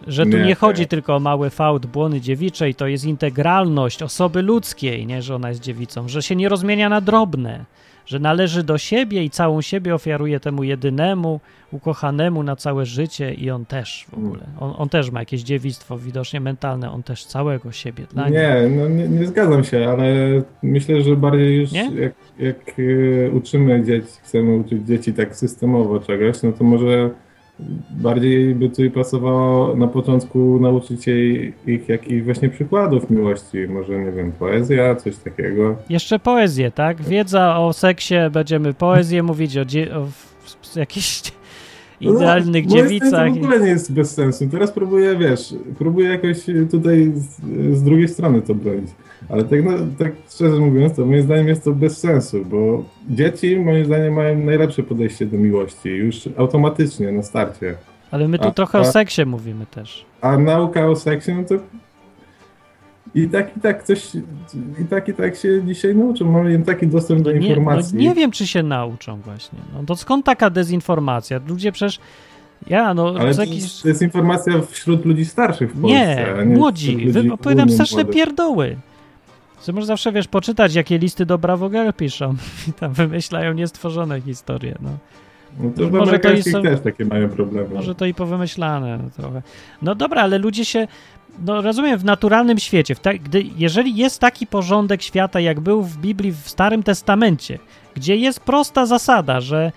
że tu Nie, nie chodzi nie. tylko o mały fałd błony dziewiczej, to jest integralność osoby ludzkiej, nie, że ona jest dziewicą, że się nie rozmienia na drobne, że należy do siebie i całą siebie ofiaruje temu jedynemu, ukochanemu na całe życie i on też w ogóle. On, on też ma jakieś dziewictwo widocznie mentalne, on też całego siebie dla niej. Nie, no nie, nie zgadzam się, ale myślę, że bardziej już Nie? jak, jak e, uczymy dzieci, chcemy uczyć dzieci tak systemowo czegoś, no to może bardziej by tutaj pasowało na początku nauczyć jej ich jakichś właśnie przykładów miłości, może nie wiem, poezja, coś takiego. Jeszcze poezję, tak? Wiedza o seksie, będziemy poezję mówić o, o jakichś idealnych no, moim zdaniem dziewicach. To w ogóle nie jest bez sensu. Teraz próbuję, wiesz, próbuję jakoś tutaj z, z drugiej strony to bronić. Ale tak, no, tak szczerze mówiąc, to moim zdaniem jest to bez sensu, bo dzieci moim zdaniem mają najlepsze podejście do miłości, już automatycznie na starcie. Ale my tu A- trochę o a- seksie mówimy też. A nauka o seksie, no to i tak, i tak coś, i tak, i tak się dzisiaj nauczą. Mamy taki dostęp do No nie, no informacji. nie wiem, czy się nauczą właśnie. No to skąd taka dezinformacja? Ludzie przecież... Ja, no, Ale to, jakiś... jest, to jest informacja wśród ludzi starszych w Polsce. Nie, a młodzi. opowiadam straszne młodych. pierdoły. Co może zawsze, wiesz, poczytać, jakie listy do Bravo Girl piszą i tam wymyślają niestworzone historie, no. No to Może to amerykańskich są- też takie mają problemy. Może to i powymyślane no, trochę. No dobra, ale ludzie się. No rozumiem, w naturalnym świecie, w gdy, jeżeli jest taki porządek świata, jak był w Biblii w Starym Testamencie, gdzie jest prosta zasada, że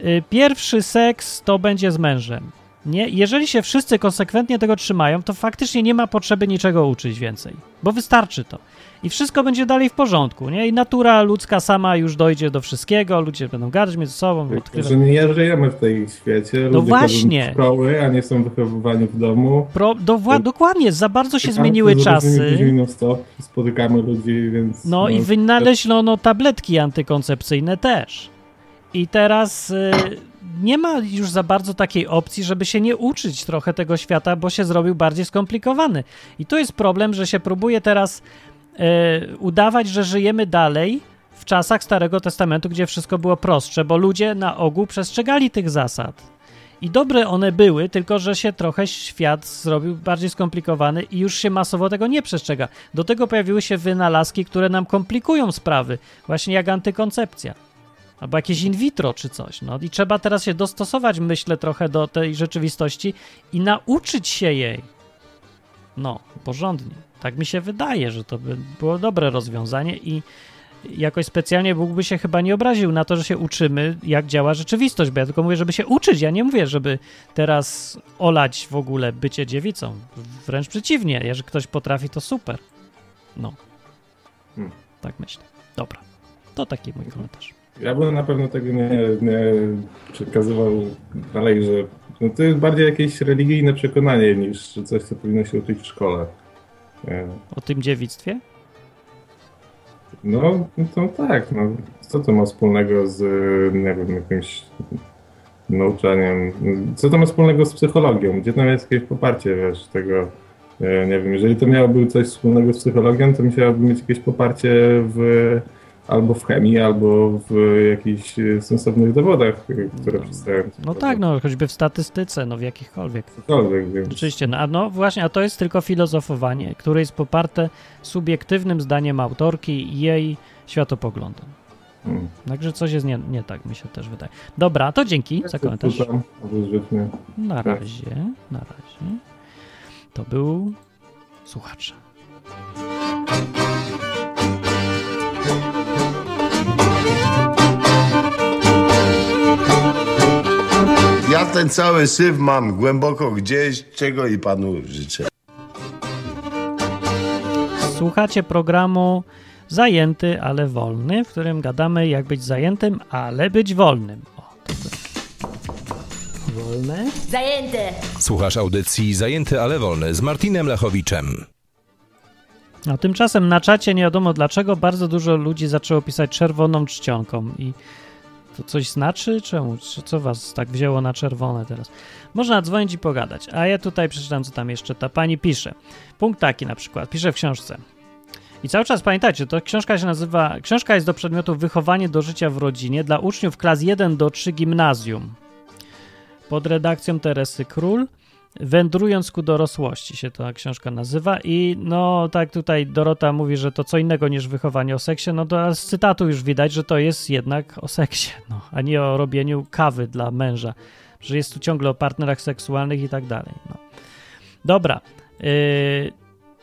y, pierwszy seks to będzie z mężem. Nie? Jeżeli się wszyscy konsekwentnie tego trzymają, to faktycznie nie ma potrzeby niczego uczyć więcej, bo wystarczy to. I wszystko będzie dalej w porządku, nie? I natura ludzka sama już dojdzie do wszystkiego, ludzie będą gadać między sobą, odkrywać. Że nie żyjemy w tej świecie. No ludzie właśnie. do szkoły, a nie są wychowywani w domu. Pro, do, wła- dokładnie, za bardzo się Tam zmieniły czasy. ludźmi non-stop, spotykamy ludzi, więc... No i wynaleźlono tabletki antykoncepcyjne też. I teraz y, nie ma już za bardzo takiej opcji, żeby się nie uczyć trochę tego świata, bo się zrobił bardziej skomplikowany. I to jest problem, że się próbuje teraz udawać, że żyjemy dalej w czasach Starego Testamentu, gdzie wszystko było prostsze, bo ludzie na ogół przestrzegali tych zasad. I dobre one były, tylko że się trochę świat zrobił bardziej skomplikowany i już się masowo tego nie przestrzega. Do tego pojawiły się wynalazki, które nam komplikują sprawy, właśnie jak antykoncepcja. Albo jakieś in vitro czy coś. No i trzeba teraz się dostosować, myślę, trochę do tej rzeczywistości i nauczyć się jej. No, porządnie. Tak mi się wydaje, że to by było dobre rozwiązanie i jakoś specjalnie Bóg by się chyba nie obraził na to, że się uczymy, jak działa rzeczywistość, bo ja tylko mówię, żeby się uczyć, ja nie mówię, żeby teraz olać w ogóle bycie dziewicą. Wręcz przeciwnie, jeżeli ktoś potrafi, to super. No. Hmm. Tak myślę. Dobra. To taki mój komentarz. Ja bym na pewno tego nie, nie przekazywał dalej, że no to jest bardziej jakieś religijne przekonanie niż coś, co powinno się uczyć w szkole. O tym dziewictwie? No, no to tak, no. Co to ma wspólnego z, nie wiem, jakimś nauczaniem? Co to ma wspólnego z psychologią? Gdzie tam jest jakieś poparcie, wiesz, tego, e, nie wiem, jeżeli to miałoby coś wspólnego z psychologią, to musiałoby mieć jakieś poparcie w albo w chemii, albo w jakichś e, sensownych dowodach, e, które przedstawiają. No tak, no choćby w statystyce, no w jakichkolwiek. Cokolwiek, więc... Oczywiście, no, a no właśnie, a to jest tylko filozofowanie, które jest poparte subiektywnym zdaniem autorki i jej światopoglądem. Mm. Także coś jest nie, nie tak, mi się też wydaje. Dobra, to dzięki za komentarz. Tam. Na razie, na razie. To był słuchacz. Ja ten cały syf mam głęboko gdzieś, czego i panu życzę. Słuchacie programu Zajęty, ale wolny, w którym gadamy jak być zajętym, ale być wolnym. O, to. Wolne? Zajęte! Słuchasz audycji Zajęty, ale wolny z Martinem Lechowiczem. A tymczasem na czacie nie wiadomo dlaczego bardzo dużo ludzi zaczęło pisać czerwoną czcionką i to coś znaczy? Czemu? Co- was tak wzięło na czerwone teraz? Można dzwonić i pogadać. A ja tutaj przeczytam, co tam jeszcze ta pani pisze. Punkt taki na przykład. Pisze w książce. I cały czas pamiętajcie, to książka się nazywa. Książka jest do przedmiotu Wychowanie do życia w rodzinie dla uczniów klas 1 do 3 gimnazjum. Pod redakcją Teresy Król. Wędrując ku dorosłości się ta książka nazywa i no tak tutaj Dorota mówi, że to co innego niż wychowanie o seksie, no to z cytatu już widać, że to jest jednak o seksie, no, a nie o robieniu kawy dla męża, że jest tu ciągle o partnerach seksualnych i tak dalej. No. Dobra, yy,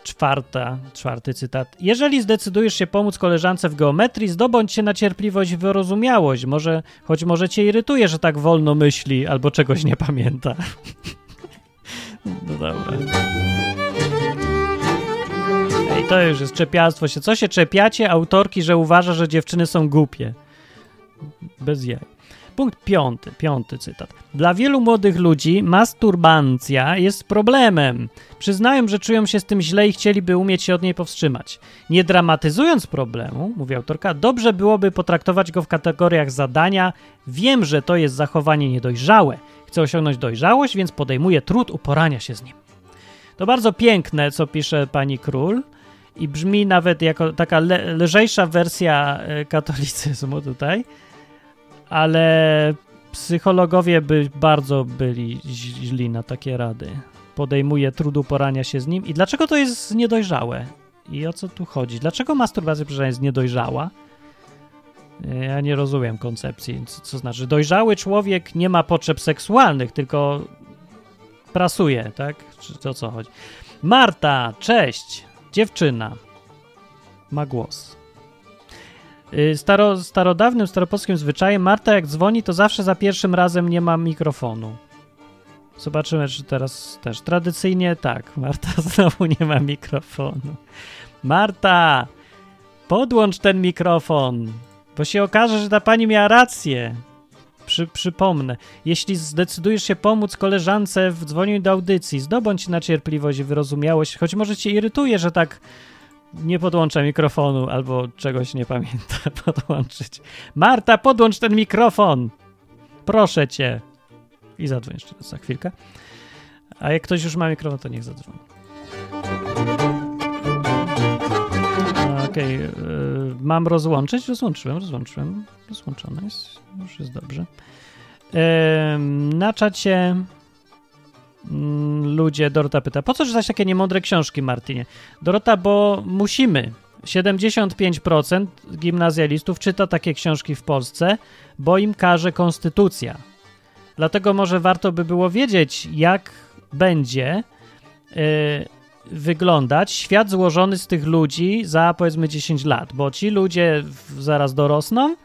czwarta, czwarty cytat. Jeżeli zdecydujesz się pomóc koleżance w geometrii, zdobądź się na cierpliwość i wyrozumiałość, może, choć może cię irytuje, że tak wolno myśli albo czegoś nie pamięta. No dobra. Ej, to już jest czepialstwo się. Co się czepiacie autorki, że uważa, że dziewczyny są głupie? Bez jaj. Punkt piąty, piąty cytat. Dla wielu młodych ludzi masturbancja jest problemem. Przyznają, że czują się z tym źle i chcieliby umieć się od niej powstrzymać. Nie dramatyzując problemu, mówi autorka, dobrze byłoby potraktować go w kategoriach zadania. Wiem, że to jest zachowanie niedojrzałe. Chcę osiągnąć dojrzałość, więc podejmuję trud uporania się z nim. To bardzo piękne, co pisze pani król i brzmi nawet jako taka le lżejsza wersja e, katolicyzmu tutaj, ale psychologowie by bardzo byli źli na takie rady. Podejmuje trud uporania się z nim. I dlaczego to jest niedojrzałe? i o co tu chodzi? Dlaczego masturbacja przecież jest niedojrzała? Ja nie rozumiem koncepcji. Co, co znaczy, dojrzały człowiek nie ma potrzeb seksualnych, tylko prasuje, tak? Czy to co chodzi? Marta, cześć! Dziewczyna. Ma głos. Y, Staro, starodawnym, staropolskim zwyczajem Marta jak dzwoni, to zawsze za pierwszym razem nie ma mikrofonu. Zobaczymy, czy teraz też. Tradycyjnie tak. Marta znowu nie ma mikrofonu. Marta! Podłącz ten mikrofon, bo się okaże, że ta pani miała rację. Przy, przypomnę, jeśli zdecydujesz się pomóc koleżance w dzwonieniu do audycji, zdobądź na cierpliwość i wyrozumiałość, choć może cię irytuje, że tak nie podłącza mikrofonu albo czegoś nie pamięta podłączyć. Marta, podłącz ten mikrofon! Proszę cię. I zadzwoń jeszcze za chwilkę. A jak ktoś już ma mikrofon, to niech zadzwoni. Okej, yy, mam rozłączyć? Rozłączyłem, rozłączyłem. Rozłączone jest, już jest dobrze. Na czacie ludzie, Dorota pyta, po co czytać takie niemądre książki, Martinie? Dorota, bo musimy. 75% gimnazjalistów czyta takie książki w Polsce, bo im każe konstytucja. Dlatego może warto by było wiedzieć, jak będzie yy, wyglądać świat złożony z tych ludzi za powiedzmy 10 lat, bo ci ludzie zaraz dorosną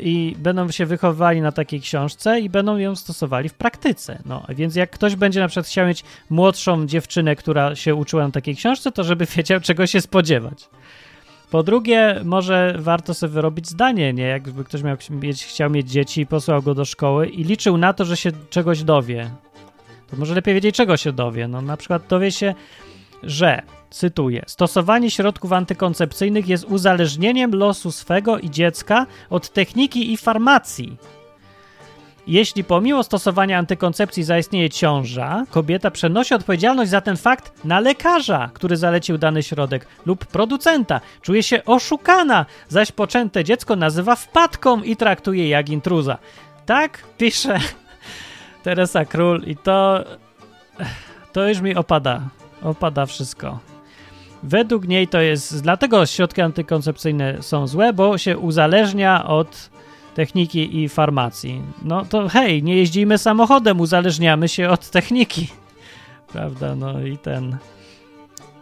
i będą się wychowywali na takiej książce i będą ją stosowali w praktyce. No, więc jak ktoś będzie na przykład chciał mieć młodszą dziewczynę, która się uczyła na takiej książce, to żeby wiedział, czego się spodziewać. Po drugie, może warto sobie wyrobić zdanie, nie? Jakby ktoś miał chciał mieć dzieci i posłał go do szkoły i liczył na to, że się czegoś dowie. To może lepiej wiedzieć, czego się dowie. No, na przykład dowie się, że, cytuję, stosowanie środków antykoncepcyjnych jest uzależnieniem losu swego i dziecka od techniki i farmacji. Jeśli pomimo stosowania antykoncepcji zaistnieje ciąża, kobieta przenosi odpowiedzialność za ten fakt na lekarza, który zalecił dany środek, lub producenta. Czuje się oszukana, zaś poczęte dziecko nazywa wpadką i traktuje jak intruza. Tak pisze Teresa Król i to to już mi opada. Opada wszystko. Według niej to jest, dlatego środki antykoncepcyjne są złe, bo się uzależnia od techniki i farmacji. No to hej, nie jeździmy samochodem, uzależniamy się od techniki. Prawda, no i ten.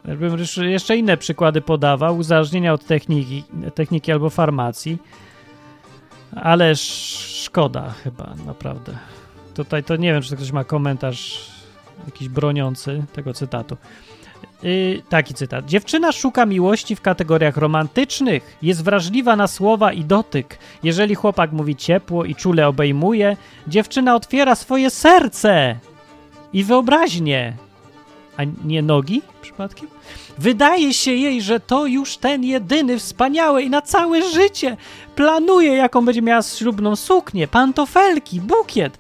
Jakbym jeszcze inne przykłady podawał, uzależnienia od techniki, techniki albo farmacji. Ale sz- szkoda chyba, naprawdę. Tutaj to nie wiem, czy ktoś ma komentarz jakiś broniący tego cytatu. Yy, taki cytat. Dziewczyna szuka miłości w kategoriach romantycznych, jest wrażliwa na słowa i dotyk. Jeżeli chłopak mówi ciepło i czule obejmuje, dziewczyna otwiera swoje serce i wyobraźnię. A nie nogi przypadkiem? Wydaje się jej, że to już ten jedyny, wspaniały i na całe życie. Planuje, jaką będzie miała ślubną suknię, pantofelki, bukiet.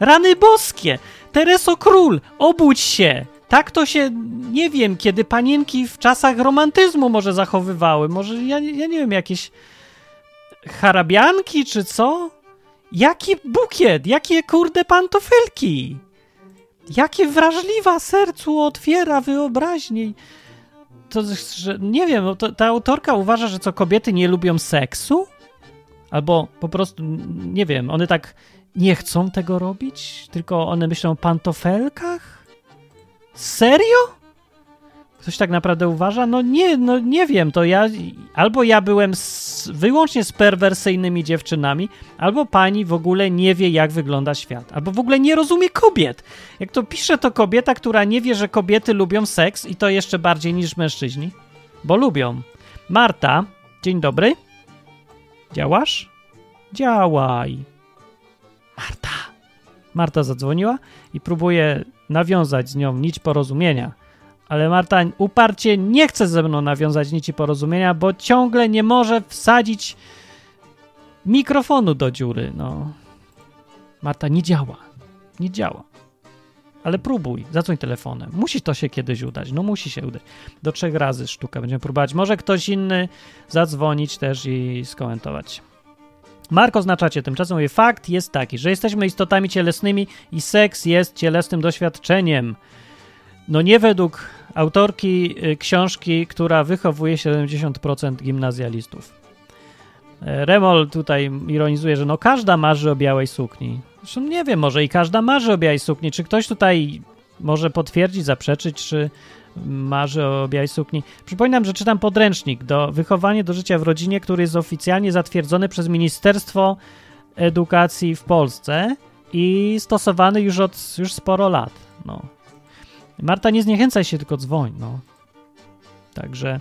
Rany boskie! Tereso Król, obudź się! Tak to się, nie wiem, kiedy panienki w czasach romantyzmu może zachowywały. Może, ja, ja nie wiem, jakieś harabianki czy co? Jaki bukiet? Jakie kurde pantofelki? Jakie wrażliwa sercu otwiera wyobraźnię. To, że, nie wiem, to, ta autorka uważa, że co, kobiety nie lubią seksu? Albo po prostu, nie wiem, one tak nie chcą tego robić, tylko one myślą o pantofelkach? Serio? Ktoś tak naprawdę uważa? No nie, no nie wiem, to ja albo ja byłem z, wyłącznie z perwersyjnymi dziewczynami, albo pani w ogóle nie wie, jak wygląda świat, albo w ogóle nie rozumie kobiet. Jak to pisze, to kobieta, która nie wie, że kobiety lubią seks i to jeszcze bardziej niż mężczyźni, bo lubią. Marta, dzień dobry. Działasz? Działaj. Marta. Marta zadzwoniła i próbuje nawiązać z nią nić porozumienia. Ale Marta uparcie nie chce ze mną nawiązać nici porozumienia, bo ciągle nie może wsadzić mikrofonu do dziury. No. Marta nie działa. Nie działa. Ale próbuj, zadzwoń telefonem. Musi to się kiedyś udać. No musi się udać. Do trzech razy sztuka będziemy próbować. Może ktoś inny zadzwonić też i skomentować. Mark oznaczacie tymczasem mówi, fakt jest taki, że jesteśmy istotami cielesnymi i seks jest cielesnym doświadczeniem. No nie według autorki y, książki, która wychowuje 70% gimnazjalistów. E, Remol tutaj ironizuje, że no każda marzy o białej sukni. Zresztą nie wiem, może i każda marzy o białej sukni. Czy ktoś tutaj może potwierdzić, zaprzeczyć, czy marzy o białej sukni? Przypominam, że czytam podręcznik do wychowania do życia w rodzinie, który jest oficjalnie zatwierdzony przez Ministerstwo Edukacji w Polsce i stosowany już od już sporo lat. No. Marta, nie zniechęcaj się, tylko dzwoń. No. Także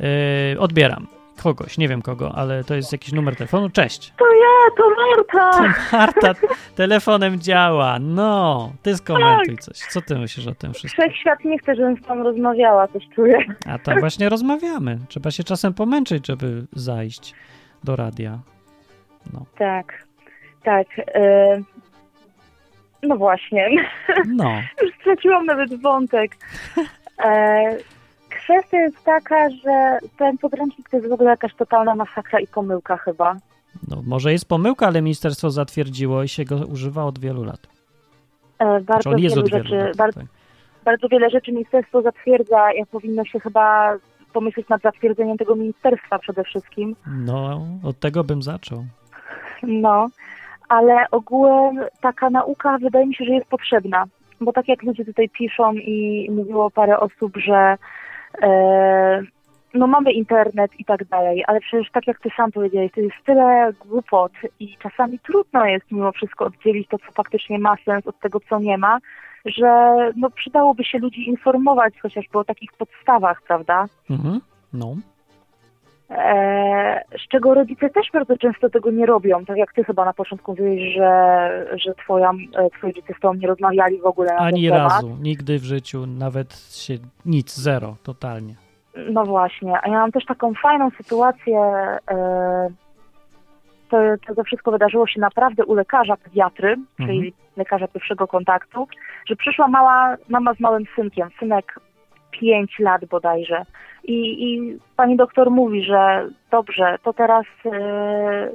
yy, odbieram kogoś, nie wiem kogo, ale to jest jakiś numer telefonu. Cześć. To ja, to Marta. Marta telefonem działa. No, ty skomentuj coś. Co ty myślisz o tym wszystkim? Wszechświat nie chce, żebym z tą rozmawiała, coś czuję. A tam właśnie rozmawiamy. Trzeba się czasem pomęczyć, żeby zajść do radia. No, Tak, tak. e, No właśnie, no. już straciłam nawet wątek. E, Kwestia jest taka, że ten podręcznik to jest w ogóle jakaś totalna masakra i pomyłka chyba. no może jest pomyłka, ale ministerstwo zatwierdziło i się go używa od wielu lat. E, Znaczy Bardzo jest wielu rzeczy, lat. bardzo, tak. bardzo wiele rzeczy ministerstwo zatwierdza, jak powinno się chyba pomyśleć nad zatwierdzeniem tego ministerstwa przede wszystkim. No, od tego bym zaczął. No, ale ogółem taka nauka wydaje mi się, że jest potrzebna. Bo tak jak ludzie tutaj piszą i mówiło parę osób, że no mamy internet i tak dalej, ale przecież tak jak ty sam powiedziałeś, to jest tyle głupot i czasami trudno jest mimo wszystko oddzielić to, co faktycznie ma sens od tego, co nie ma, że no przydałoby się ludzi informować chociażby o takich podstawach, prawda? Mhm. No, E, z czego rodzice też bardzo często tego nie robią. Tak jak ty chyba na początku mówiłeś, że, że twoja, e, twoi rodzice z tobą nie rozmawiali w ogóle na ani ten temat. razu, nigdy w życiu, nawet się nic, zero, totalnie. No właśnie, a ja mam też taką fajną sytuację. E, to, to wszystko wydarzyło się naprawdę u lekarza pediatry, czyli lekarza pierwszego kontaktu, że przyszła mała mama z małym synkiem, synek 5 lat bodajże. I, I pani doktor mówi, że dobrze, to teraz e,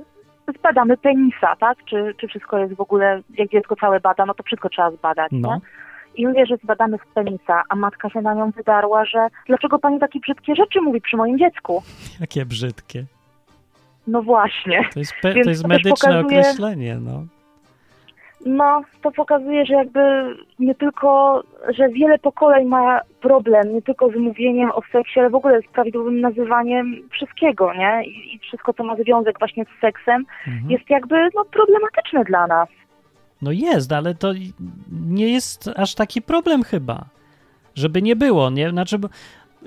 zbadamy penisa, tak? Czy, czy wszystko jest w ogóle, jak dziecko całe bada, no to wszystko trzeba zbadać, No. nie? I mówię, że zbadamy z penisa, a matka się na nią wydarła, że dlaczego pani takie brzydkie rzeczy mówi przy moim dziecku? Jakie brzydkie. No właśnie. To jest, pe- to jest to medyczne pokazuje- określenie, no. No, to pokazuje, że jakby nie tylko, że wiele pokoleń ma problem, nie tylko z mówieniem o seksie, ale w ogóle z prawidłowym nazywaniem wszystkiego, nie? I, i wszystko, co ma związek właśnie z seksem, Mhm. jest jakby no, problematyczne dla nas. No jest, ale to nie jest aż taki problem chyba. Żeby nie było, nie? Znaczy, bo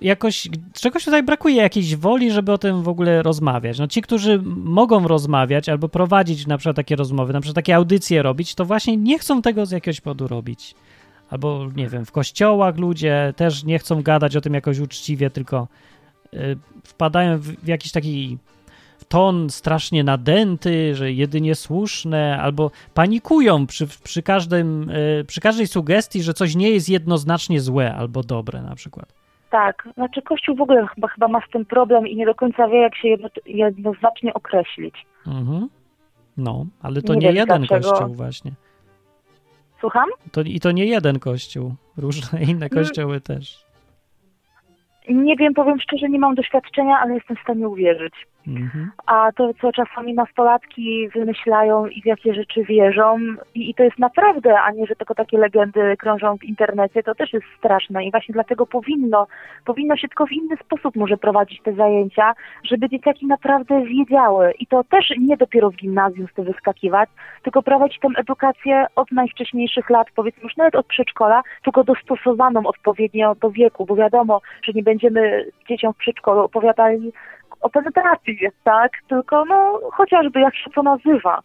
jakoś czegoś tutaj brakuje, jakiejś woli, żeby o tym w ogóle rozmawiać. No ci, którzy mogą rozmawiać albo prowadzić na przykład takie rozmowy, na przykład takie audycje robić, to właśnie nie chcą tego z jakiegoś powodu robić. Albo, nie wiem, w kościołach ludzie też nie chcą gadać o tym jakoś uczciwie, tylko y, wpadają w, w jakiś taki ton strasznie nadęty, że jedynie słuszne, albo panikują przy, przy, każdym, y, przy każdej sugestii, że coś nie jest jednoznacznie złe albo dobre na przykład. Tak, znaczy Kościół w ogóle chyba, chyba ma z tym problem i nie do końca wie, jak się jedno, jednoznacznie określić. Mhm. No, ale to Nie nie, jeden dlaczego. kościół właśnie. Słucham? To, I to nie jeden kościół. Różne inne Mm. kościoły też. Nie wiem, powiem szczerze, nie mam doświadczenia, ale jestem w stanie uwierzyć. Mhm. A to, co czasami nastolatki wymyślają i w jakie rzeczy wierzą, i, i to jest naprawdę, a nie, że tylko takie legendy krążą w internecie, to też jest straszne. I właśnie dlatego powinno, powinno się tylko w inny sposób może prowadzić te zajęcia, żeby dzieciaki naprawdę wiedziały. I to też nie dopiero w gimnazjum z tym wyskakiwać, tylko prowadzić tę edukację od najwcześniejszych lat, powiedzmy już nawet od przedszkola, tylko dostosowaną odpowiednio do wieku, bo wiadomo, że nie będziemy dzieciom w przedszkolu opowiadali o penetracji, tak? Tylko no chociażby jak się to nazywa.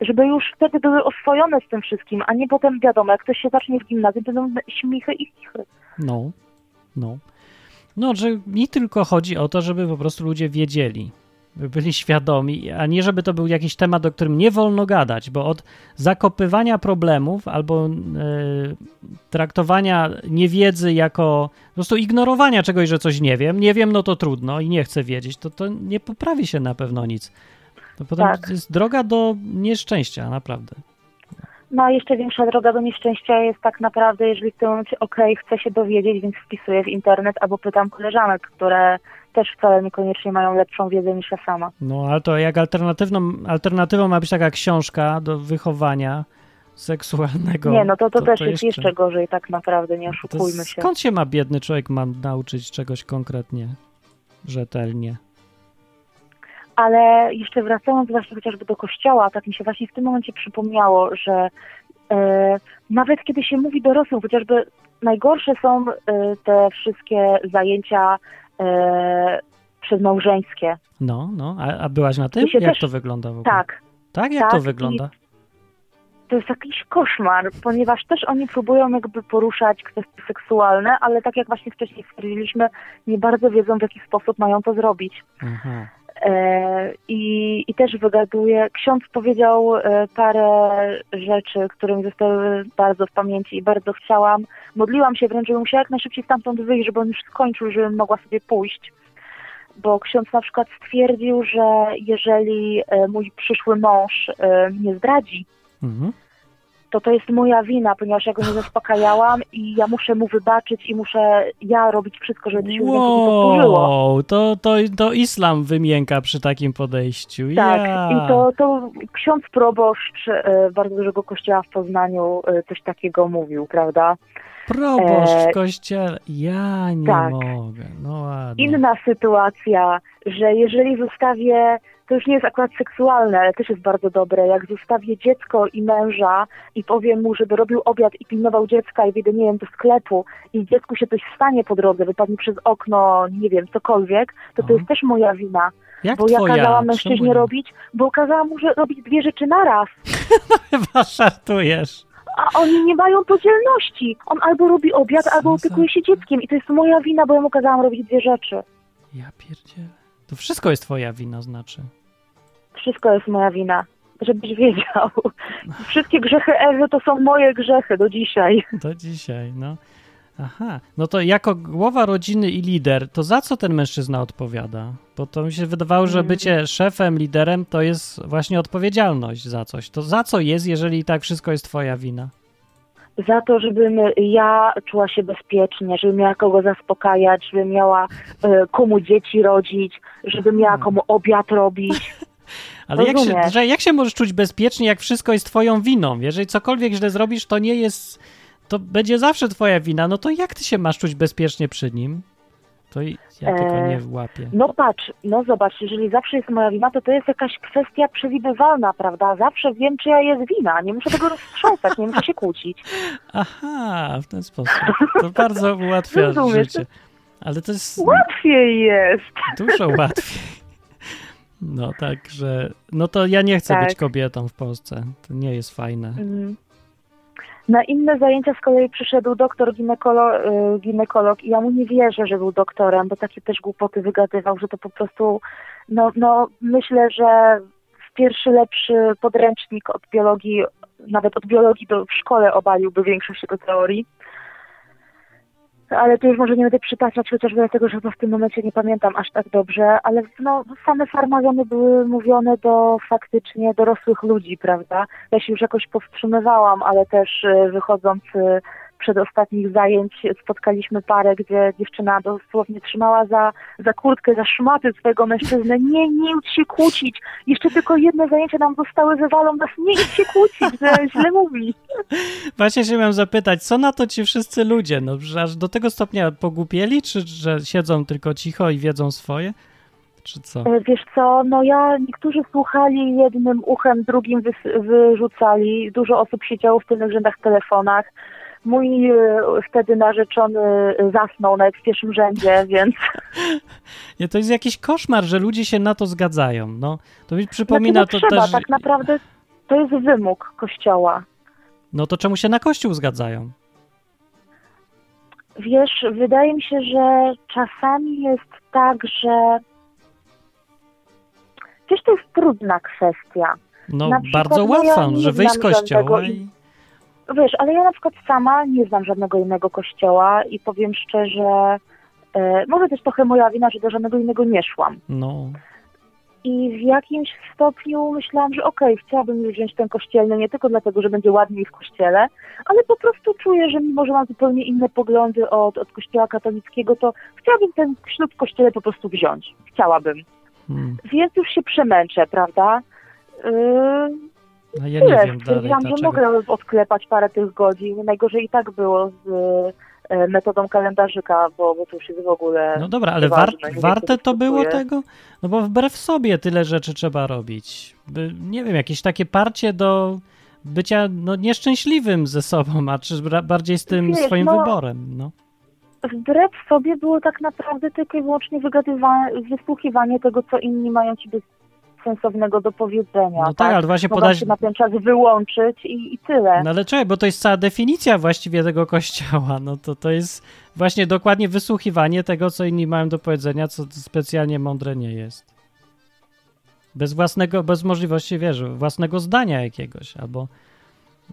Żeby już wtedy były oswojone z tym wszystkim, a nie potem wiadomo, jak ktoś się zacznie w gimnazjum, będą śmichy i chichy. No, no. No, że mi tylko chodzi o to, żeby po prostu ludzie wiedzieli, byli świadomi, a nie żeby to był jakiś temat, o którym nie wolno gadać, bo od zakopywania problemów albo e, traktowania niewiedzy jako po prostu ignorowania czegoś, że coś nie wiem, nie wiem, no to trudno i nie chcę wiedzieć, to, to nie poprawi się na pewno nic. To potem Tak. jest droga do nieszczęścia, naprawdę. No a jeszcze większa droga do nieszczęścia jest tak naprawdę, jeżeli w tym momencie okej, chcę się dowiedzieć, więc wpisuję w internet albo pytam koleżanek, które też wcale niekoniecznie mają lepszą wiedzę niż ja sama. No, ale to jak alternatywną, alternatywą ma być taka książka do wychowania seksualnego. Nie, no to, to, też jest jeszcze, jeszcze gorzej tak naprawdę, nie to oszukujmy się. Skąd się ma biedny człowiek ma nauczyć czegoś konkretnie, rzetelnie? Ale jeszcze wracając właśnie chociażby do kościoła, tak mi się właśnie w tym momencie przypomniało, że e, nawet kiedy się mówi dorosłym, chociażby najgorsze są e, te wszystkie zajęcia przedmałżeńskie. No, no, a, a byłaś na tym? Jak też- to wygląda w ogóle? Tak, Tak? Jak tak, to wygląda? to jest jakiś koszmar, ponieważ też oni próbują jakby poruszać kwestie seksualne, ale tak jak właśnie wcześniej stwierdziliśmy, nie bardzo wiedzą w jaki sposób mają to zrobić. Aha. E, I, I też wygaduje. Ksiądz powiedział e, parę rzeczy, które mi zostały bardzo w pamięci i bardzo chciałam. Modliłam się wręcz, żebym musiała jak najszybciej stamtąd wyjść, żeby on już skończył, żebym mogła sobie pójść. Bo ksiądz na przykład stwierdził, że jeżeli e, mój przyszły mąż mnie zdradzi, Mhm. To to jest moja wina, ponieważ ja go nie zaspokajałam i ja muszę mu wybaczyć i muszę ja robić wszystko, żeby to się wow. nie powtórzyło. To, to, to islam wymięka przy takim podejściu. Tak, ja. i to, to ksiądz proboszcz e, bardzo dużego kościoła w Poznaniu e, coś takiego mówił, prawda? Proboszcz e, w kościele. Ja nie tak. mogę. No ładnie. Inna sytuacja, że jeżeli zostawię, to już nie jest akurat seksualne, ale też jest bardzo dobre, jak zostawię dziecko i męża i powiem mu, żeby robił obiad i pilnował dziecka i wyjdę, nie wiem, do sklepu i dziecku się coś stanie po drodze, wypadnie przez okno, nie wiem, cokolwiek, to to jest też moja wina. Jak Bo ja twoja? kazałam mężczyźnie robić, bo kazałam mu że robić dwie rzeczy naraz. Chyba żartujesz. A oni nie mają podzielności. On albo robi obiad, albo opiekuje się dzieckiem. I to jest moja wina, bo ja mu kazałam robić dwie rzeczy. Ja pierdzielę. To wszystko jest twoja wina, znaczy. Wszystko jest moja wina. Żebyś wiedział. Wszystkie grzechy Ewy to są moje grzechy do dzisiaj. Do dzisiaj, no. Aha, no to jako głowa rodziny i lider, to za co ten mężczyzna odpowiada? Bo to mi się wydawało, że Mm. bycie szefem, liderem to jest właśnie odpowiedzialność za coś. To za co jest, jeżeli tak wszystko jest twoja wina? Za to, żebym ja czuła się bezpiecznie, żebym miała kogo zaspokajać, żebym miała e, komu dzieci rodzić, żebym miała komu obiad robić. Ale jak się, jak się możesz czuć bezpiecznie, jak wszystko jest twoją winą? Jeżeli cokolwiek źle zrobisz, to nie jest, to będzie zawsze twoja wina, no to jak ty się masz czuć bezpiecznie przy nim? To ja tylko Eee, nie łapię. No patrz, no zobacz, jeżeli zawsze jest moja wina, to to jest jakaś kwestia przewidywalna, prawda? Zawsze wiem, czyja jest wina, nie muszę tego roztrząsać, nie muszę się kłócić. Aha, w ten sposób. To bardzo ułatwia Rozumiesz? życie. Ale to jest Łatwiej jest. dużo łatwiej. No także, no to ja nie chcę Tak. być kobietą w Polsce. To nie jest fajne. Mm. Na inne zajęcia z kolei przyszedł doktor ginekolo, y, ginekolog i ja mu nie wierzę, że był doktorem, bo takie też głupoty wygadywał, że to po prostu, no, no myślę, że pierwszy lepszy podręcznik od biologii, nawet od biologii do, w szkole obaliłby większość jego teorii. Ale tu już może nie będę przytaczać, chociażby dlatego, że w tym momencie nie pamiętam aż tak dobrze, ale no, same farmazony były mówione do faktycznie dorosłych ludzi, prawda? Ja się już jakoś powstrzymywałam, ale też e, wychodząc e, przed ostatnich zajęć spotkaliśmy parę, gdzie dziewczyna dosłownie trzymała za, za kurtkę, za szmaty swojego mężczyznę. Nie, nie idź się kłócić. Jeszcze tylko jedne zajęcia nam zostały, wywalą nas. Nie idź się kłócić, że źle mówi. Właśnie się miałem zapytać, co na to ci wszyscy ludzie? No, że aż do tego stopnia pogłupieli, czy że siedzą tylko cicho i wiedzą swoje? Czy co? E, Wiesz co, no ja, niektórzy słuchali jednym uchem, drugim wyrzucali. Dużo osób siedziało w tylnych rzędach telefonach. Mój e, wtedy narzeczony e, zasnął nawet w pierwszym rzędzie, więc Nie, to jest jakiś koszmar, że ludzie się na to zgadzają. No, to mi przypomina znaczy, no, to trzeba, też... tak naprawdę to jest wymóg kościoła. No to czemu się na kościół zgadzają? Wiesz, wydaje mi się, że czasami jest tak, że wiesz, to jest trudna kwestia. No bardzo no, ja łatwa, nie że wyjść z kościoła i... Wiesz, ale ja na przykład sama nie znam żadnego innego kościoła i powiem szczerze, e, może też trochę moja wina, że do żadnego innego nie szłam. No, I w jakimś stopniu myślałam, że okej, chciałabym już wziąć ten kościelny nie tylko dlatego, że będzie ładniej w kościele, ale po prostu czuję, że mimo, że mam zupełnie inne poglądy od, od kościoła katolickiego, to chciałabym ten ślub w kościele po prostu wziąć. Chciałabym. Hmm. Więc już się przemęczę, prawda? Yy, No ja tyle. nie wiem Stwierdziłam, że mogę odklepać parę tych godzin. Najgorzej i tak było z e, metodą kalendarzyka, bo, bo to już jest w ogóle... No dobra, ale war, warte to było tego? No bo wbrew sobie tyle rzeczy trzeba robić. By, nie wiem, jakieś takie parcie do bycia no, nieszczęśliwym ze sobą, a czy bardziej z tym Wiesz, swoim no- wyborem, no. Wbrew sobie było tak naprawdę tylko i wyłącznie wysłuchiwanie tego, co inni mają ci sensownego do powiedzenia. No tak, ale właśnie Mogłam podać... się na ten czas wyłączyć i, i tyle. No ale czekaj, bo to jest cała definicja właściwie tego kościoła. No to to jest właśnie dokładnie wysłuchiwanie tego, co inni mają do powiedzenia, co specjalnie mądre nie jest. Bez własnego, bez możliwości, wiesz, własnego zdania jakiegoś, albo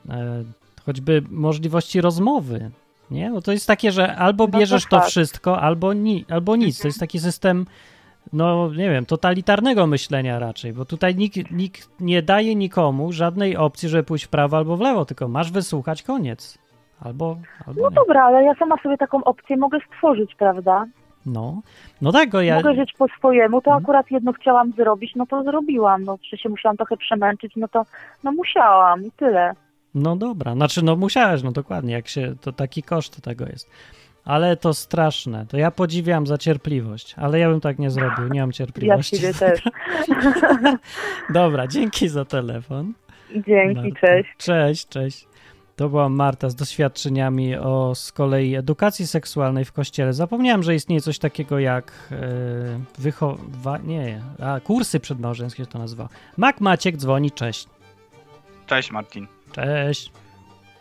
e, choćby możliwości rozmowy, nie? Bo to jest takie, że albo No to bierzesz to tak. wszystko, albo, ni, albo nic. To jest taki system, no nie wiem, totalitarnego myślenia raczej, bo tutaj nikt, nikt nie daje nikomu żadnej opcji, żeby pójść w prawo albo w lewo, tylko masz wysłuchać, koniec. Albo, albo No nie. dobra, ale ja sama sobie taką opcję mogę stworzyć, prawda? No, no tak, go ja... Mogę żyć po swojemu, to Mhm. akurat jedno chciałam zrobić, no to zrobiłam. No, czy się musiałam trochę przemęczyć, no to no musiałam i tyle. No dobra, znaczy no musiałeś, no dokładnie, jak się, to taki koszt tego jest. Ale to straszne, to ja podziwiam za cierpliwość, ale ja bym tak nie zrobił, nie mam Ja cierpliwości. siebie też. Dobra, dzięki za telefon. Dzięki, Marta. cześć. Cześć, cześć. To była Marta z doświadczeniami o z kolei edukacji seksualnej w kościele. Zapomniałem, że istnieje coś takiego jak e, wychowanie, a kursy przedmałżeńskie się to nazywa. Mak Maciek dzwoni, cześć. Cześć Martin. Cześć.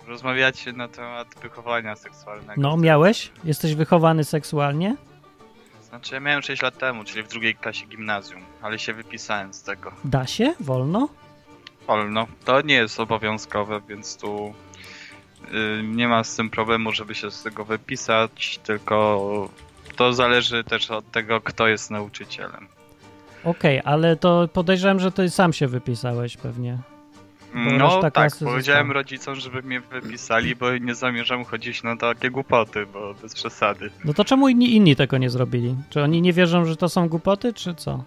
Rozmawiacie na temat wychowania seksualnego. No, miałeś? Jesteś wychowany seksualnie? Znaczy ja miałem 6 lat temu, czyli w drugiej klasie gimnazjum, ale się wypisałem z tego. Da się? Wolno? Wolno. To nie jest obowiązkowe, więc tu y, nie ma z tym problemu, żeby się z tego wypisać, tylko to zależy też od tego, kto jest nauczycielem. Okej, ale to podejrzewam, że ty sam się wypisałeś pewnie. No tak, powiedziałem została. rodzicom, żeby mnie wypisali, bo nie zamierzam chodzić na takie głupoty, bo bez przesady. No to czemu inni, inni tego nie zrobili? Czy oni nie wierzą, że to są głupoty, czy co?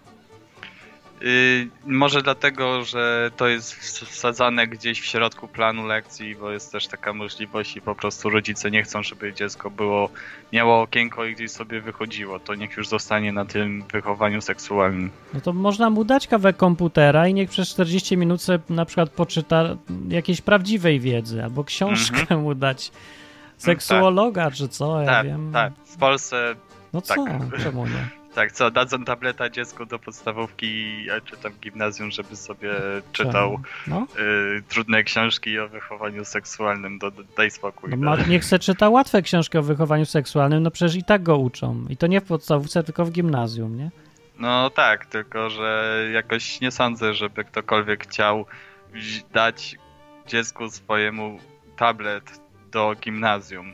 Yy, może dlatego, że to jest wsadzane gdzieś w środku planu lekcji, bo jest też taka możliwość i po prostu rodzice nie chcą, żeby dziecko było, miało okienko i gdzieś sobie wychodziło. To niech już zostanie na tym wychowaniu seksualnym. No to można mu dać kawę komputera i niech przez 40 minut sobie na przykład poczyta jakiejś prawdziwej wiedzy, albo książkę mu dać. Seksuologa, czy co, ja tak, wiem. tak. W Polsce, No co, tak. czemu nie? Tak, co, dadzą tableta dziecku do podstawówki, a czy tam gimnazjum, żeby sobie czytał No, yy, trudne książki o wychowaniu seksualnym. Do, daj spokój. no ma, niech se czyta łatwe książki o wychowaniu seksualnym, no przecież i tak go uczą. I to nie w podstawówce, tylko w gimnazjum, nie? No tak, tylko że jakoś nie sądzę, żeby ktokolwiek chciał dać dziecku swojemu tablet do gimnazjum.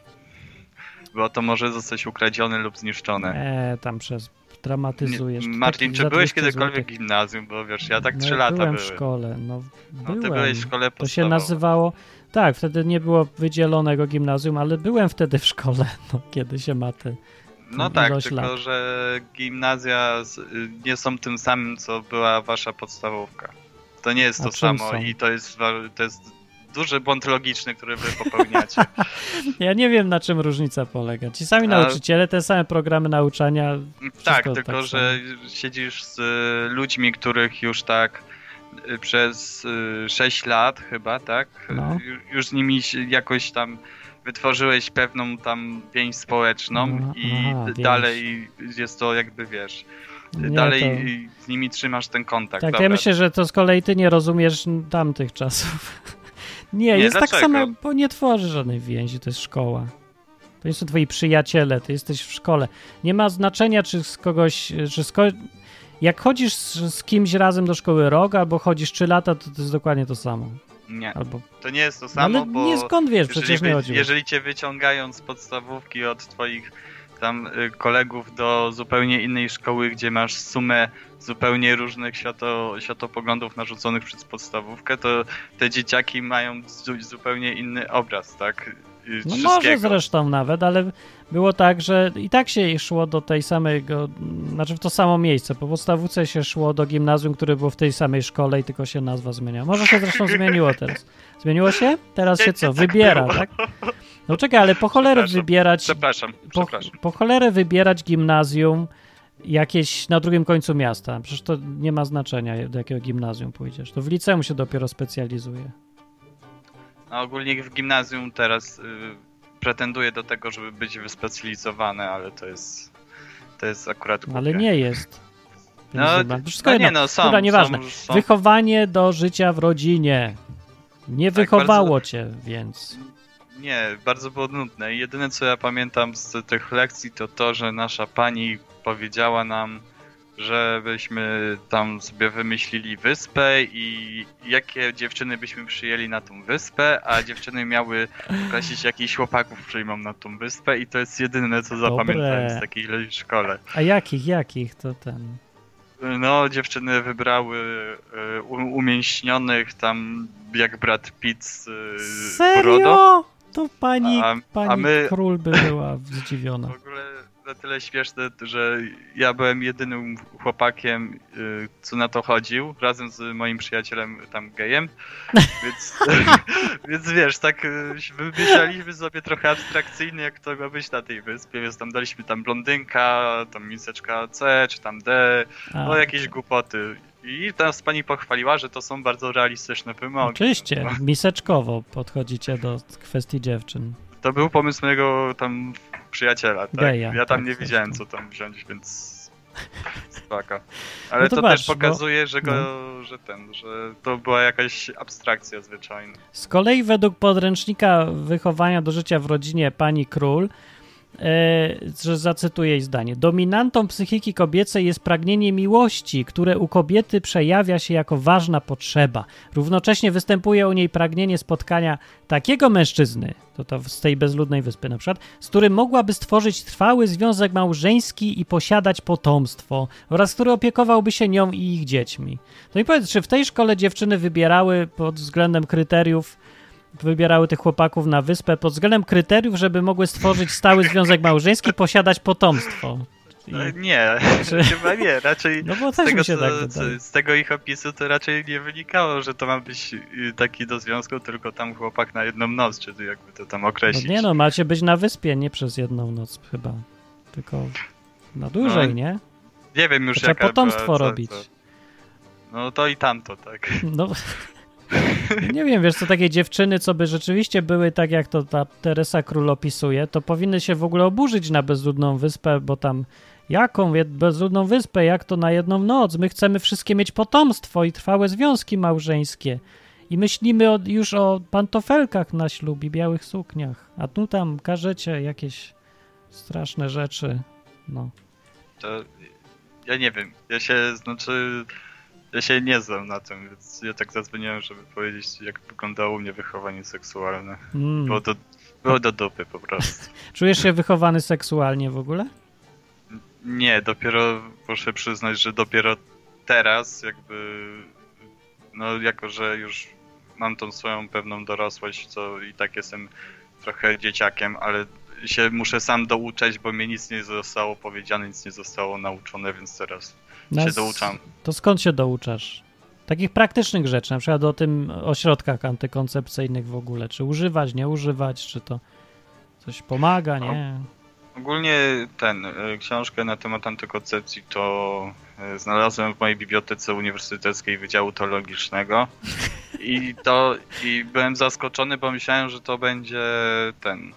Bo to może zostać ukradzione lub zniszczone. E, tam przez dramatyzujesz. Nie, taki czy byłeś 200 kiedykolwiek złotych. w gimnazjum? Bo wiesz, ja tak No, 3 ja lata byłem w szkole, no No byłem. ty byłeś w szkole To się podstawowej. nazywało. Tak, wtedy nie było wydzielonego gimnazjum, ale byłem wtedy w szkole, no, kiedy się ma te. No tak, tylko lat. że gimnazja nie są tym samym, co była wasza podstawówka. To nie jest A to samo są? i to jest, to jest duży błąd logiczny, który wy popełniacie. Ja nie wiem, na czym różnica polega. Ci sami A- nauczyciele, te same programy nauczania. Tak, Wszystko tylko tak że siedzisz z y, ludźmi, których już tak y, przez y, 6 lat chyba, tak? No. Ju- Już z nimi jakoś tam wytworzyłeś pewną tam więź społeczną Aha, i aha, dalej jest to jakby wiesz, Nie, dalej to... z nimi trzymasz ten kontakt. Tak, Dobra. ja myślę, że to z kolei ty nie rozumiesz tamtych czasów. nie, Nie, jest tak dlaczego? samo, bo nie tworzy żadnej więzi, to jest szkoła. To nie są twoi przyjaciele, ty jesteś w szkole. Nie ma znaczenia, czy z kogoś, czy z ko... Jak chodzisz z, z kimś razem do szkoły rok, albo chodzisz 3 lata, to to jest dokładnie to samo. Nie, Albo... to nie jest to No, samo, ale bo nie skąd wiesz, przecież nie chodziło. jeżeli cię wyciągają z podstawówki od twoich tam y, kolegów do zupełnie innej szkoły, gdzie masz sumę zupełnie różnych świato, światopoglądów narzuconych przez podstawówkę, to te dzieciaki mają zu- zupełnie inny obraz, tak? Y, No może zresztą nawet, ale było tak, że i tak się szło do tej samego, znaczy w to samo miejsce. Po podstawówce się szło do gimnazjum, które było w tej samej szkole i tylko się nazwa zmieniała. Może się zresztą zmieniło teraz. Zmieniło się? Teraz się co? Wybiera, tak? No czekaj, ale po cholerę Przepraszam. wybierać, Przepraszam, po, przepraszam. po cholerę wybierać gimnazjum jakieś na drugim końcu miasta. Przecież to nie ma znaczenia, do jakiego gimnazjum pójdziesz. To w liceum się dopiero specjalizuje. A ogólnie w gimnazjum teraz y, pretenduję do tego, żeby być wyspecjalizowany, ale to jest to jest akurat głupie. Ale nie jest. No, Wszystko no jedno. nie no, są, Dobra, nieważne. są, są Wychowanie do życia w rodzinie. Nie Tak, wychowało bardzo- cię, więc. Nie, bardzo było nudne. Jedyne co ja pamiętam z tych lekcji to to, że nasza pani powiedziała nam, żebyśmy tam sobie wymyślili wyspę i jakie dziewczyny byśmy przyjęli na tą wyspę, a dziewczyny miały określić jakich chłopaków przyjmą na tą wyspę i to jest jedyne co zapamiętałem z takiej szkole. A jakich, jakich to ten. No, dziewczyny wybrały y, umięśnionych tam jak brat Pitt z y, Brodo. To pani, A- a pani my- król by była zdziwiona. W ogóle na tyle śmieszne, że ja byłem jedynym chłopakiem, y, co na to chodził, razem z moim przyjacielem tam gejem, więc, więc wiesz, tak y, wymyślaliśmy sobie trochę abstrakcyjnie, jak to ma być na tej wyspie, więc tam daliśmy tam blondynka, tam miseczka C, czy tam D, A, no jakieś głupoty. I teraz pani pochwaliła, że to są bardzo realistyczne wymogi. Oczywiście, miseczkowo podchodzicie do kwestii dziewczyn. To był pomysł mojego tam przyjaciela, tak? Geja, ja tam tak, nie tam. co tam wziąć, więc spaka. Ale No to to, patrz, też bo- pokazuje, że go, no. że ten, że to była jakaś abstrakcja zwyczajna. Z kolei według podręcznika wychowania do życia w rodzinie pani król, że zacytuję jej zdanie. Dominantą psychiki kobiecej jest pragnienie miłości, które u kobiety przejawia się jako ważna potrzeba. Równocześnie występuje u niej pragnienie spotkania takiego mężczyzny, to to z tej bezludnej wyspy na przykład, z którym mogłaby stworzyć trwały związek małżeński i posiadać potomstwo oraz który opiekowałby się nią i ich dziećmi. No i powiedz, czy w tej szkole dziewczyny wybierały pod względem kryteriów wybierały tych chłopaków na wyspę pod względem kryteriów, żeby mogły stworzyć stały związek małżeński, posiadać potomstwo. I, E, Nie, Czy- chyba nie, raczej no bo z tego, co, tak z tego ich opisu to raczej nie wynikało, że to ma być y, taki do związku, tylko tam chłopak na jedną noc, czy jakby to tam No określić. nie no, macie być na wyspie, nie przez jedną noc chyba, tylko na dłużej, No, nie? Nie wiem już trzeba jaka potomstwo była, co- robić. co- No to i tamto, tak. No, nie wiem, wiesz, co takie dziewczyny, co by rzeczywiście były tak, jak to ta Teresa Król opisuje, to powinny się w ogóle oburzyć na bezludną wyspę, bo tam jaką bezludną wyspę, jak to na jedną noc? My chcemy wszystkie mieć potomstwo i trwałe związki małżeńskie. I myślimy o, już o pantofelkach na ślub i białych sukniach. A tu tam każecie jakieś straszne rzeczy. No. To ja nie wiem. Ja się, znaczy, ja się nie znam na tym, więc ja tak zadzwoniłem, żeby powiedzieć, jak wyglądało u mnie wychowanie seksualne. Mm. Było do, było do dupy po prostu. Czujesz się wychowany seksualnie w ogóle? Nie, dopiero muszę przyznać, że dopiero teraz jakby, no jako, że już mam tą swoją pewną dorosłość, co i tak jestem trochę dzieciakiem, ale się muszę sam douczać, bo mnie nic nie zostało powiedziane, nic nie zostało nauczone, więc teraz się Nas- douczam. To skąd się douczasz? Takich praktycznych rzeczy, na przykład o tym ośrodkach antykoncepcyjnych w ogóle. Czy używać, nie używać, czy to coś pomaga, nie? Ogólnie ten, y, książkę na temat antykoncepcji to y, znalazłem w mojej bibliotece uniwersyteckiej Wydziału Teologicznego i to i byłem zaskoczony, bo myślałem, że to będzie ten,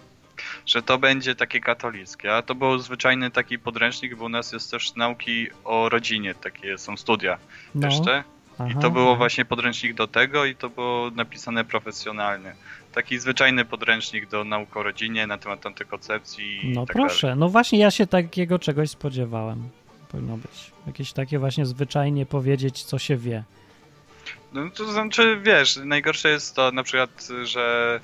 że to będzie takie katolickie, a to był zwyczajny taki podręcznik, bo u nas jest też nauki o rodzinie, takie są studia No. jeszcze. I Aha, to było aha. właśnie podręcznik do tego i to było napisane profesjonalnie. Taki zwyczajny podręcznik do nauk o rodzinie na temat antykoncepcji i No tak proszę, no właśnie ja się takiego czegoś spodziewałem. Powinno być. Jakieś takie właśnie zwyczajnie powiedzieć, co się wie. No to znaczy, wiesz, najgorsze jest to na przykład, że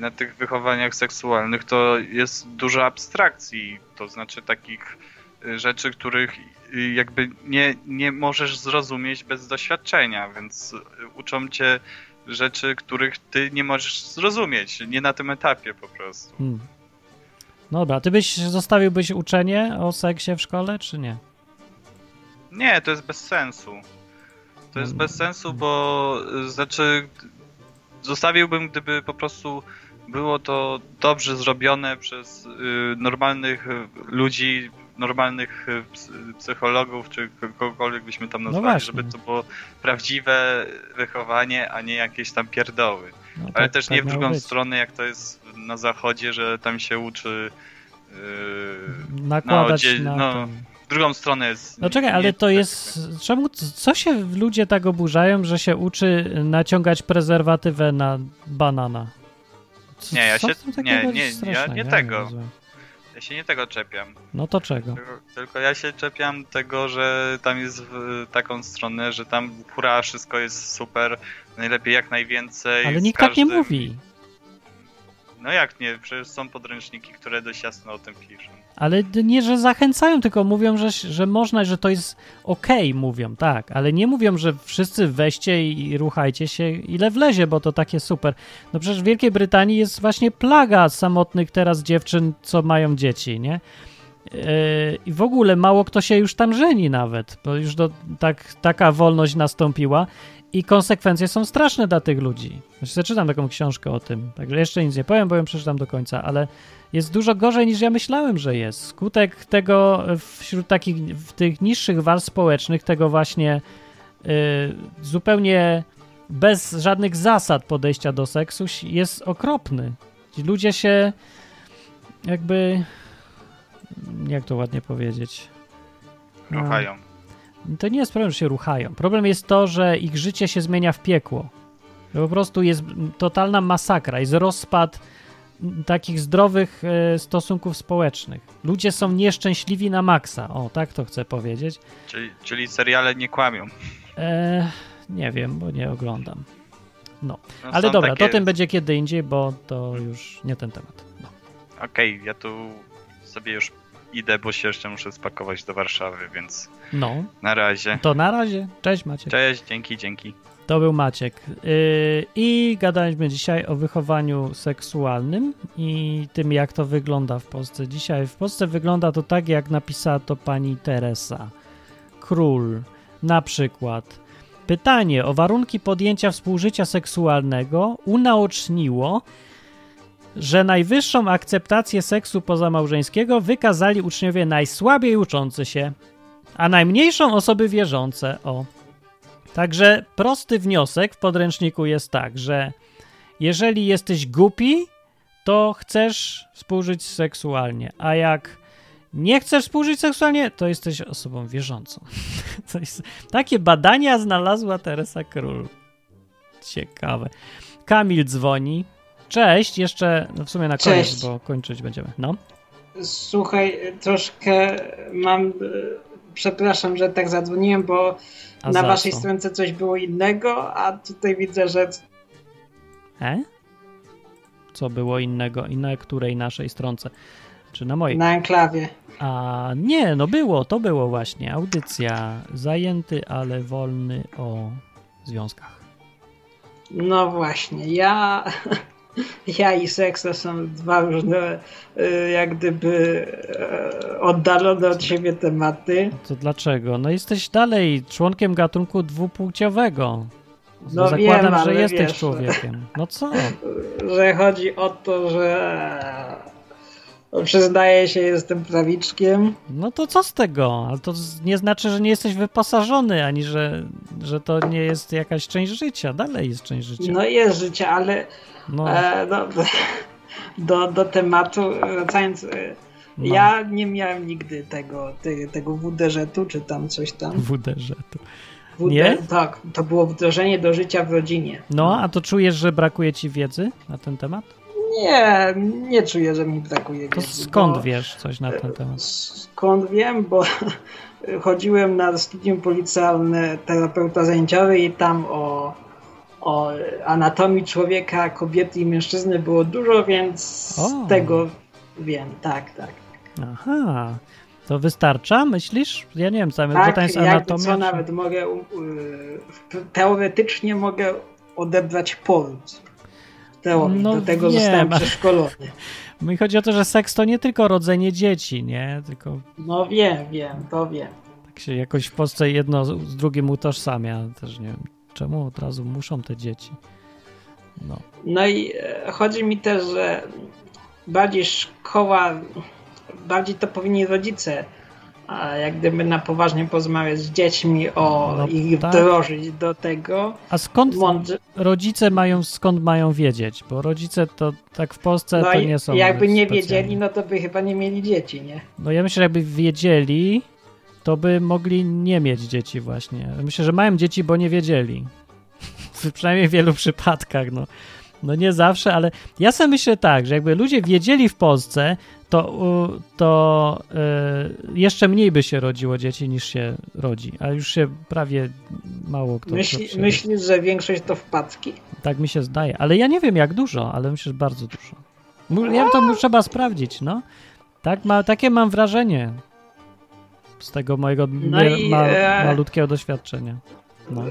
na tych wychowaniach seksualnych to jest dużo abstrakcji, to znaczy takich y, rzeczy, których y, jakby nie, nie możesz zrozumieć bez doświadczenia, więc y, uczą cię rzeczy, których ty nie możesz zrozumieć, nie na tym etapie po prostu. Hmm. No dobra, ty byś zostawiłbyś uczenie o seksie w szkole, czy nie? Nie, to jest bez sensu. To jest bez sensu, bo y, znaczy zostawiłbym, gdyby po prostu było to dobrze zrobione przez y, normalnych ludzi, normalnych y, ps- psychologów, czy kogokolwiek byśmy tam nazwali, właśnie. żeby to było prawdziwe wychowanie, a nie jakieś tam pierdoły. No, Ale tak- też tak nie w miało drugą być. stronę, jak to jest na zachodzie, że tam się uczy. Yy, Nakładać gdzie- na no, ten. W drugą stronę jest. No czekaj, ale to jest. Czemu, co się ludzie tak oburzają, że się uczy naciągać prezerwatywę na banana? Co, Nie, ja się- nie, nie, ja nie tego. rozumiem. Ja się nie tego czepiam. No to czego? Tylko, tylko ja się czepiam tego, że tam jest w taką stronę, że tam hura, wszystko jest super, najlepiej jak najwięcej. Ale nikt tak nie każdym- mówi. No jak nie? Przecież są podręczniki, które dość jasno o tym piszą. Ale nie, że zachęcają, tylko mówią, że, że można, że to jest okej, mówią, tak, ale nie mówią, że wszyscy weźcie i, ruchajcie się ile wlezie, bo to takie super. No przecież w Wielkiej Brytanii jest właśnie plaga samotnych teraz dziewczyn, co mają dzieci, nie? Yy, I w ogóle mało kto się już tam żeni nawet, bo już do, tak, taka wolność nastąpiła i konsekwencje są straszne dla tych ludzi. Właśnie czytam taką książkę o tym, także jeszcze nic nie powiem, bo ją przeczytam do końca, ale jest dużo gorzej niż ja myślałem, że jest. Skutek tego wśród takich, w tych niższych warstw społecznych, tego właśnie y, zupełnie bez żadnych zasad podejścia do seksu jest okropny. Ludzie się jakby, jak to ładnie powiedzieć? No, Ruchają. to nie jest problem, że się ruchają. Problem jest to, że ich życie się zmienia w piekło. Po prostu jest totalna masakra, jest rozpad takich zdrowych e, stosunków społecznych. Ludzie są nieszczęśliwi na maksa. O, tak to chcę powiedzieć. Czyli, czyli seriale nie kłamią. E, nie wiem, bo nie oglądam. No, No, ale dobra, takie- to tym będzie kiedy indziej, bo to już nie ten temat. No. Okej, ja tu sobie już idę, bo się jeszcze muszę spakować do Warszawy, więc no, na razie. to na razie. Cześć Maciek. Cześć, dzięki, dzięki. To był Maciek. Yy, I gadaliśmy dzisiaj o wychowaniu seksualnym i tym, jak to wygląda w Polsce. Dzisiaj w Polsce wygląda to tak, jak napisała to pani Teresa. Król, na przykład. Pytanie o warunki podjęcia współżycia seksualnego unaoczniło, że najwyższą akceptację seksu pozamałżeńskiego wykazali uczniowie najsłabiej uczący się, a najmniejszą osoby wierzące. O. Także prosty wniosek w podręczniku jest tak, że jeżeli jesteś głupi, to chcesz współżyć seksualnie, a jak nie chcesz współżyć seksualnie, to jesteś osobą wierzącą. Jest, takie badania znalazła Teresa Król. Ciekawe. Kamil dzwoni. Cześć, jeszcze no w sumie na koniec, Cześć. bo kończyć będziemy. No. Słuchaj, troszkę mam. Przepraszam, że tak zadzwoniłem, bo A na waszej co? stronce coś było innego, a tutaj widzę, że E? Co było innego i na której naszej stronce? Czy na mojej? na enklawie. A nie, no było, to było właśnie. Audycja. Zajęty, ale wolny o związkach. No właśnie, ja, ja i seks to są dwa różne, e, jak gdyby e, oddalone od siebie tematy. To dlaczego? No jesteś dalej członkiem gatunku dwupłciowego. No Zakładam, wiem, że jesteś wiesz, człowiekiem. No co? Że chodzi o to, że przyznaję się, jestem prawiczkiem. No to co z tego? Ale to nie znaczy, że nie jesteś wyposażony, ani że, że to nie jest jakaś część życia. Dalej jest część życia. No jest życie, ale No, e, no, do, do tematu wracając, e, no. ja nie miałem nigdy tego, te, tego WDŻ-u, czy tam coś tam. WDŻ. WD, Nie? Tak, to było wdrożenie do życia w rodzinie. No, a to czujesz, że brakuje ci wiedzy na ten temat? Nie, nie czuję, że mi brakuje To wiedzy, skąd bo- wiesz coś na ten temat? Skąd wiem, bo chodziłem na studium policealne terapeuta zajęciowy i tam o, o anatomii człowieka, kobiety i mężczyzny było dużo, więc z tego wiem, tak, tak. Aha. To wystarcza, myślisz? Ja nie wiem, co Tak, to jest anatomia. co nawet mogę, y, teoretycznie mogę odebrać poród. Teorii, No do tego wiem. zostałem przeszkolony. Mi chodzi o to, że seks to nie tylko rodzenie dzieci, nie? Tylko No wiem, wiem, to wiem. tak się jakoś w Polsce jedno z drugim utożsamia. Też nie wiem, czemu od razu muszą te dzieci. No. No i e, chodzi mi też, że bardziej szkoła, bardziej to powinni rodzice, jak gdyby na poważnie porozmawiać z dziećmi o No ich tak. wdrożyć do tego. A skąd Mądrze, rodzice mają, skąd mają wiedzieć? Bo rodzice to tak w Polsce no to nie są. jakby nie wiedzieli, no to by chyba nie mieli dzieci, nie? No ja myślę, jakby wiedzieli, to by mogli nie mieć dzieci właśnie. Myślę, że mają dzieci, bo nie wiedzieli. W przynajmniej w wielu przypadkach, no. No nie zawsze, ale ja sobie myślę tak, że jakby ludzie wiedzieli w Polsce, to, to y, jeszcze mniej by się rodziło dzieci niż się rodzi, a już się prawie mało kto... Myśli, się- myślisz, że większość to wpadki? Tak mi się zdaje, ale ja nie wiem jak dużo, ale myślę, że bardzo dużo. Ja to trzeba sprawdzić, no. Tak ma, takie mam wrażenie z tego mojego No i, ma, e, malutkiego doświadczenia. No.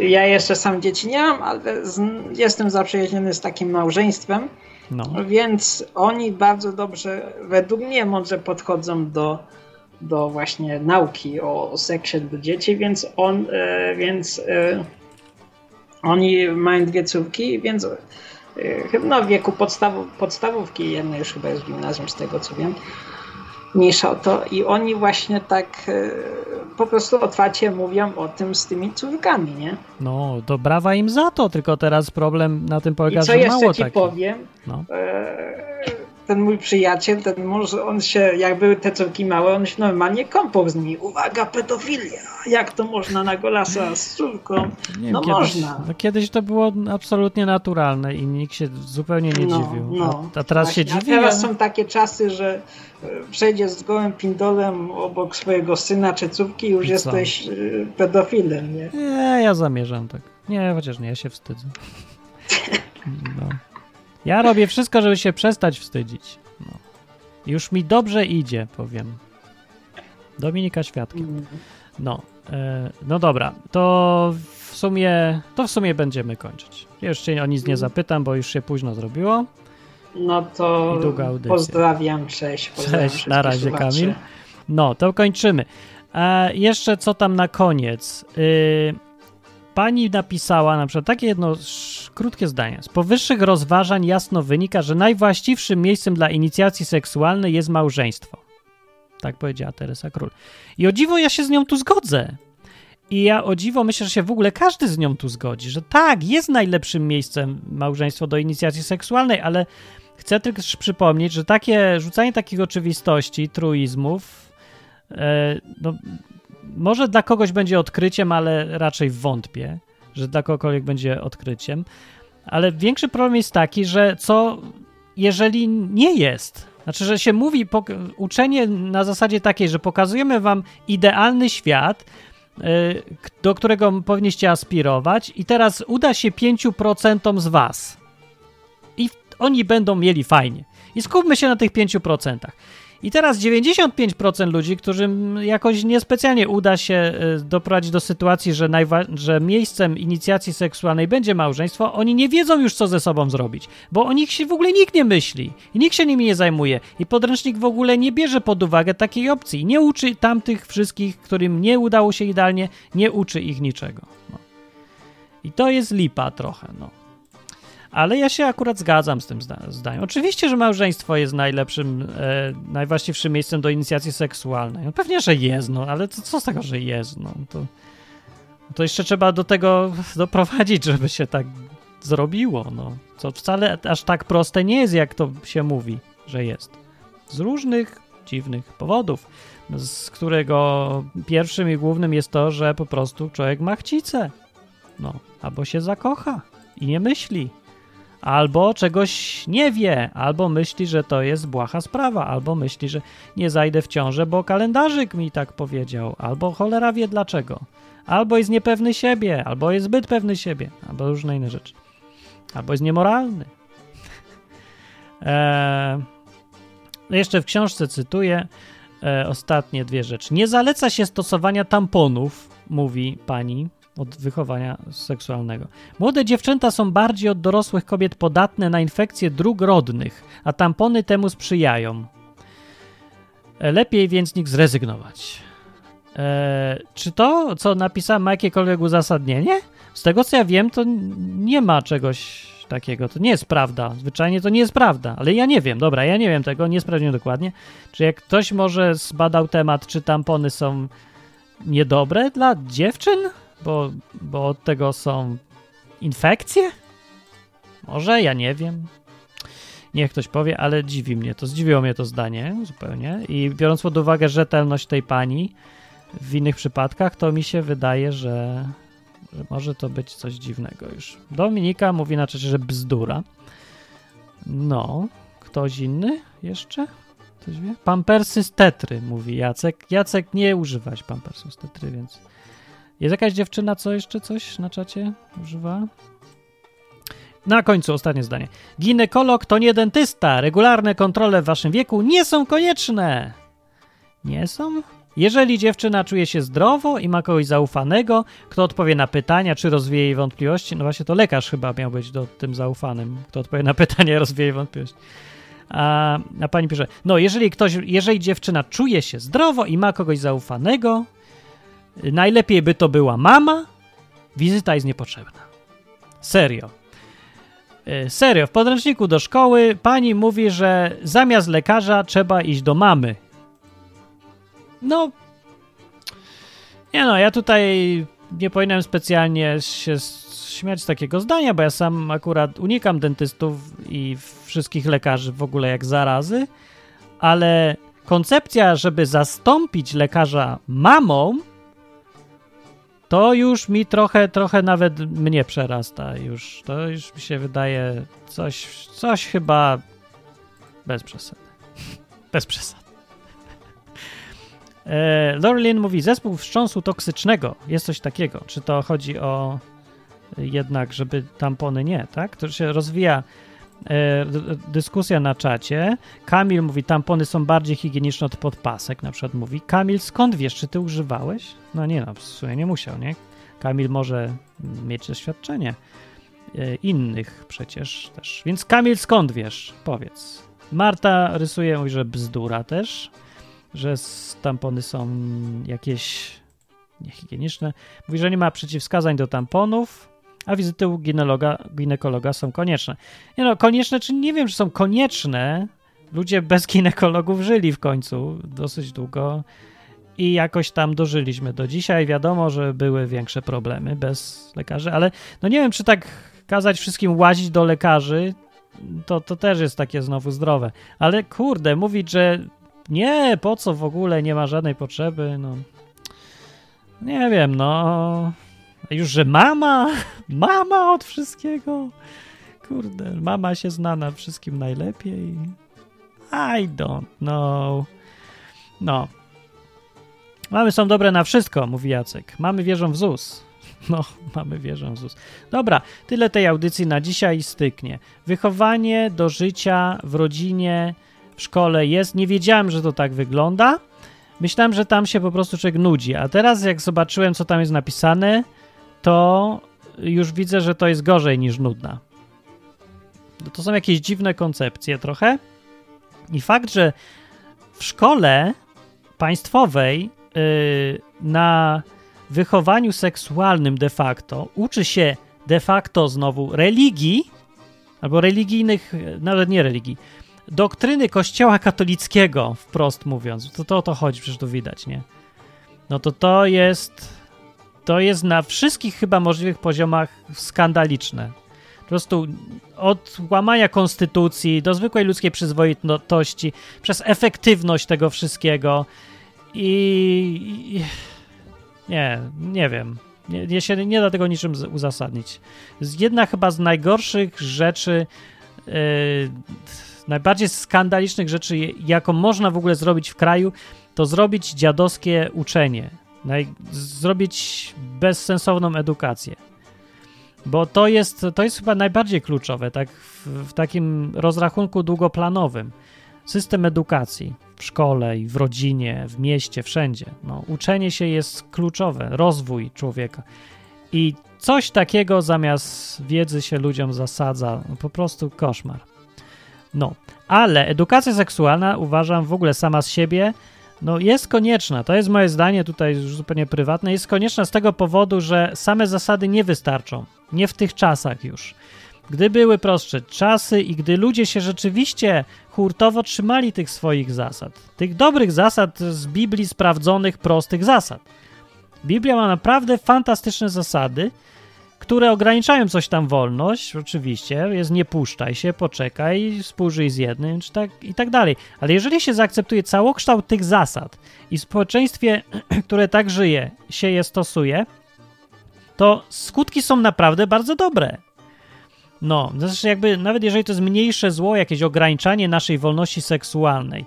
Ja jeszcze sam dzieci nie mam, ale z, jestem zaprzyjaźniony z takim małżeństwem, No. Więc oni bardzo dobrze, według mnie, mądrze podchodzą do, do właśnie nauki o, seksie dla dzieci, więc on, e, więc e, oni mają dwie córki, więc e, chyba no, w wieku podstawu, podstawówki, jedna już chyba jest w gimnazjum z tego co wiem, mniejsza o to i oni właśnie tak e, po prostu otwarcie mówią o tym z tymi córkami, nie? no, to brawa im za to, tylko teraz problem na tym I polega, co że mało ci takich. powiem, No. e, ten mój przyjaciel, ten mąż, on się, jak były te córki małe, on się normalnie kąpał z nimi. Uwaga, pedofilia! Jak to można na golasa z córką? Nie No kiedyś, można. No, kiedyś to było absolutnie naturalne i nikt się zupełnie nie no, dziwił. No, a, a teraz się Właśnie, dziwi? A teraz są takie czasy, że e, przejdziesz z gołym pindolem obok swojego syna czy córki i już I jesteś e, pedofilem, nie? Nie, ja zamierzam tak. Nie, chociaż nie, ja się wstydzę. No. Ja robię wszystko, żeby się przestać wstydzić. No. Już mi dobrze idzie, powiem. Dominika Świadkiem. No, e, no dobra, to w sumie, to w sumie będziemy kończyć. Cię o nic nie zapytam, bo już się późno zrobiło. No to pozdrawiam, cześć. Pozdrawiam Cześć, na razie słuchaczy. Kamil. No, to kończymy. E, jeszcze co tam na koniec. Y, pani napisała na przykład takie jedno krótkie zdanie. Z powyższych rozważań jasno wynika, że najwłaściwszym miejscem dla inicjacji seksualnej jest małżeństwo. Tak powiedziała Teresa Król. I o dziwo ja się z nią tu zgodzę. I ja o dziwo myślę, że się w ogóle każdy z nią tu zgodzi, że tak, jest najlepszym miejscem małżeństwo do inicjacji seksualnej, ale chcę tylko przypomnieć, że takie rzucanie takich oczywistości, truizmów, e, no, może dla kogoś będzie odkryciem, ale raczej wątpię, że dla kogokolwiek będzie odkryciem. Ale większy problem jest taki, że co jeżeli nie jest? Znaczy, że się mówi, uczenie na zasadzie takiej, że pokazujemy wam idealny świat, y, do którego powinniście aspirować, i teraz uda się 5% z was. I oni będą mieli fajnie. I skupmy się na tych 5%. I teraz 95% ludzi, którym jakoś niespecjalnie uda się y, doprowadzić do sytuacji, że, że miejscem inicjacji seksualnej będzie małżeństwo, oni nie wiedzą już, co ze sobą zrobić, bo o nich się w ogóle nikt nie myśli i nikt się nimi nie zajmuje. I podręcznik w ogóle nie bierze pod uwagę takiej opcji. Nie uczy tamtych wszystkich, którym nie udało się idealnie, nie uczy ich niczego. No. I to jest lipa trochę, no. Ale ja się akurat zgadzam z tym zda- zdaniem. Oczywiście, że małżeństwo jest najlepszym, e, najwłaściwszym miejscem do inicjacji seksualnej. No pewnie, że jest, no, ale to, co z tego, że jest, no. To, to jeszcze trzeba do tego doprowadzić, żeby się tak zrobiło, no. Co wcale aż tak proste nie jest, jak to się mówi, że jest. Z różnych dziwnych powodów, z którego pierwszym i głównym jest to, że po prostu człowiek ma chcicę. No, albo się zakocha i nie myśli albo czegoś nie wie, albo myśli, że to jest błaha sprawa, albo myśli, że nie zajdę w ciążę, bo kalendarzyk mi tak powiedział, albo cholera wie dlaczego, albo jest niepewny siebie, albo jest zbyt pewny siebie, albo różne inne rzeczy, albo jest niemoralny. Eee, jeszcze w książce cytuję e, ostatnie dwie rzeczy. Nie zaleca się stosowania tamponów, mówi pani od wychowania seksualnego. Młode dziewczęta są bardziej od dorosłych kobiet podatne na infekcje dróg rodnych, a tampony temu sprzyjają. E, Lepiej więc nich zrezygnować. E, czy to, co napisałem, ma jakiekolwiek uzasadnienie? Z tego, co ja wiem, to nie ma czegoś takiego. To nie jest prawda. Zwyczajnie to nie jest prawda, ale ja nie wiem. Dobra, ja nie wiem tego, nie sprawdziłem dokładnie. Czy jak ktoś może zbadał temat, czy tampony są niedobre dla dziewczyn? Bo, bo od tego są infekcje? Może, ja nie wiem. Niech ktoś powie, ale dziwi mnie to, zdziwiło mnie to zdanie zupełnie. I biorąc pod uwagę rzetelność tej pani w innych przypadkach, to mi się wydaje, że, że może to być coś dziwnego już. Dominika mówi na czacie, że bzdura. No, ktoś inny jeszcze? Ktoś wie? Pampersy z tetry, mówi Jacek. Jacek, nie używać pampersów z tetry, więc... Jest jakaś dziewczyna, co jeszcze coś na czacie używa? Na końcu ostatnie zdanie. Ginekolog to nie dentysta. Regularne kontrole w waszym wieku nie są konieczne. Nie są? Jeżeli dziewczyna czuje się zdrowo i ma kogoś zaufanego, kto odpowie na pytania, czy rozwieje jej wątpliwości, no właśnie to lekarz chyba miał być do tym zaufanym, kto odpowie na pytania, rozwieje jej wątpliwości. A, a pani pisze, no jeżeli ktoś, jeżeli dziewczyna czuje się zdrowo i ma kogoś zaufanego, najlepiej by to była mama, wizyta jest niepotrzebna. Serio. E, Serio, w podręczniku do szkoły pani mówi, że zamiast lekarza trzeba iść do mamy. No. Nie no, ja tutaj nie powinienem specjalnie się śmiać z takiego zdania, bo ja sam akurat unikam dentystów i wszystkich lekarzy w ogóle jak zarazy, ale koncepcja, żeby zastąpić lekarza mamą, to już mi trochę, trochę nawet mnie przerasta już. To już mi się wydaje coś, coś chyba bez przesady. Bez przesady. E, Lorlin mówi, zespół wstrząsu toksycznego. Jest coś takiego. Czy to chodzi o jednak, żeby tampony nie, tak? To się rozwija dyskusja na czacie. Kamil mówi, tampony są bardziej higieniczne od podpasek, na przykład mówi. Kamil, skąd wiesz, czy ty używałeś? No nie no, w sumie nie musiał, nie? Kamil może mieć doświadczenie e, innych przecież też. Więc Kamil, skąd wiesz? Powiedz. Marta rysuje, mówi, że bzdura też, że tampony są jakieś niehigieniczne. Mówi, że nie ma przeciwwskazań do tamponów, a wizyty u ginekologa, są konieczne. Nie no, konieczne, czy nie wiem, czy są konieczne. Ludzie bez ginekologów żyli w końcu dosyć długo i jakoś tam dożyliśmy do dzisiaj. Wiadomo, że były większe problemy bez lekarzy, ale no nie wiem, czy tak kazać wszystkim łazić do lekarzy, to, to też jest takie znowu zdrowe. Ale kurde, mówić, że nie, po co w ogóle, nie ma żadnej potrzeby, no. Nie wiem, no. Już, że mama, mama od wszystkiego. Kurde, mama się zna na wszystkim najlepiej. I don't know. No. Mamy są dobre na wszystko, mówi Jacek. Mamy wierzą w ZUS. No, mamy wierzą w ZUS. Dobra, tyle tej audycji na dzisiaj styknie. Wychowanie do życia w rodzinie, w szkole jest. Nie wiedziałem, że to tak wygląda. Myślałem, że tam się po prostu człowiek nudzi, a teraz jak zobaczyłem, co tam jest napisane, to już widzę, że to jest gorzej niż nudna. No To są jakieś dziwne koncepcje trochę. I fakt, że w szkole państwowej yy, na wychowaniu seksualnym de facto uczy się de facto znowu religii, albo religijnych, nawet nie religii, doktryny kościoła katolickiego, wprost mówiąc. To, to o to chodzi, przecież to widać, nie? No to to jest to jest na wszystkich chyba możliwych poziomach skandaliczne. Po prostu od łamania konstytucji do zwykłej ludzkiej przyzwoitości, przez efektywność tego wszystkiego i, nie, nie wiem. Nie, nie, się, nie da tego niczym uzasadnić. Jedna chyba z najgorszych rzeczy, yy, najbardziej skandalicznych rzeczy, jaką można w ogóle zrobić w kraju, to zrobić dziadowskie uczenie. Zrobić bezsensowną edukację. Bo to jest, to jest chyba najbardziej kluczowe, tak w, w takim rozrachunku długoplanowym. System edukacji w szkole i w rodzinie, w mieście, wszędzie. No, uczenie się jest kluczowe, rozwój człowieka. I coś takiego zamiast wiedzy się ludziom zasadza, no, po prostu koszmar. No, ale edukacja seksualna uważam w ogóle sama z siebie, no jest konieczna. To jest moje zdanie tutaj zupełnie prywatne. Jest konieczna z tego powodu, że same zasady nie wystarczą. Nie w tych czasach już. Gdy były prostsze czasy i gdy ludzie się rzeczywiście hurtowo trzymali tych swoich zasad, tych dobrych zasad z Biblii sprawdzonych, prostych zasad. Biblia ma naprawdę fantastyczne zasady, które ograniczają coś tam wolność, oczywiście, jest nie puszczaj się, poczekaj, współżyj z jednym, czy tak, i tak dalej. Ale jeżeli się zaakceptuje całokształt tych zasad i społeczeństwie, które tak żyje, się je stosuje, to skutki są naprawdę bardzo dobre. No, zresztą jakby nawet jeżeli to jest mniejsze zło, jakieś ograniczanie naszej wolności seksualnej,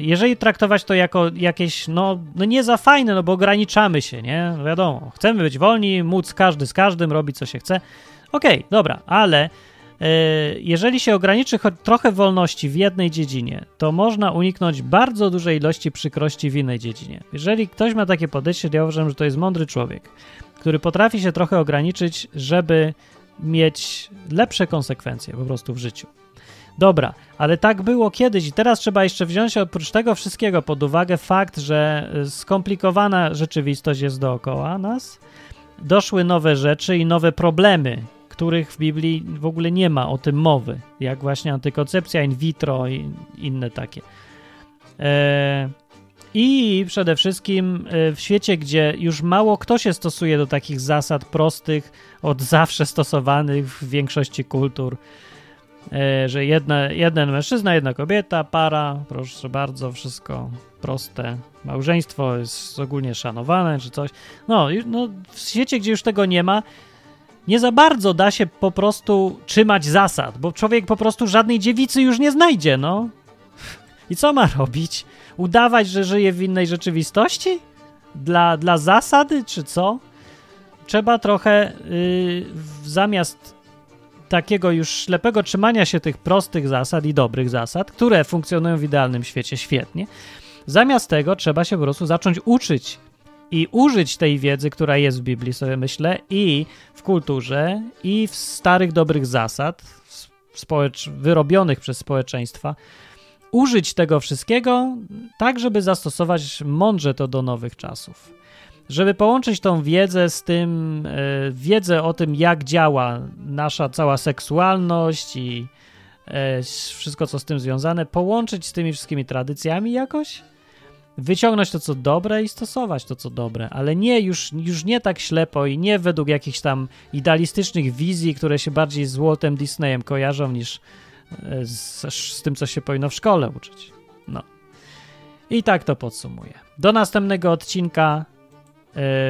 jeżeli traktować to jako jakieś, no, no nie za fajne, no bo ograniczamy się, nie? Wiadomo, chcemy być wolni, móc każdy z każdym, robić co się chce. Okej, dobra, ale e, jeżeli się ograniczy choć trochę wolności w jednej dziedzinie, to można uniknąć bardzo dużej ilości przykrości w innej dziedzinie. Jeżeli ktoś ma takie podejście, ja uważam, że to jest mądry człowiek, który potrafi się trochę ograniczyć, żeby mieć lepsze konsekwencje po prostu w życiu. Dobra, ale tak było kiedyś i teraz trzeba jeszcze wziąć oprócz tego wszystkiego pod uwagę fakt, że y, skomplikowana rzeczywistość jest dookoła nas. Doszły nowe rzeczy i nowe problemy, których w Biblii w ogóle nie ma o tym mowy, jak właśnie antykoncepcja in vitro i inne takie. E, I przede wszystkim e, w świecie, gdzie już mało kto się stosuje do takich zasad prostych, od zawsze stosowanych w większości kultur, e, że jedna, jeden mężczyzna, jedna kobieta, para, proszę bardzo, wszystko proste. Małżeństwo jest ogólnie szanowane, czy coś. No, no, w świecie, gdzie już tego nie ma, nie za bardzo da się po prostu trzymać zasad, bo człowiek po prostu żadnej dziewicy już nie znajdzie, no. I co ma robić? Udawać, że żyje w innej rzeczywistości? Dla, dla zasady, czy co? Trzeba trochę yy, zamiast takiego już ślepego trzymania się tych prostych zasad i dobrych zasad, które funkcjonują w idealnym świecie świetnie, zamiast tego trzeba się po prostu zacząć uczyć i użyć tej wiedzy, która jest w Biblii, sobie myślę, i w kulturze, i w starych dobrych zasad społecz- wyrobionych przez społeczeństwa, użyć tego wszystkiego tak, żeby zastosować mądrze to do nowych czasów. Żeby połączyć tą wiedzę z tym, e, wiedzę o tym, jak działa nasza cała seksualność i e, wszystko, co z tym związane, połączyć z tymi wszystkimi tradycjami jakoś, wyciągnąć to, co dobre i stosować to, co dobre, ale nie już, już nie tak ślepo i nie według jakichś tam idealistycznych wizji, które się bardziej z Waltem Disneyem kojarzą niż e, z, z tym, co się powinno w szkole uczyć. No. I tak to podsumuję. Do następnego odcinka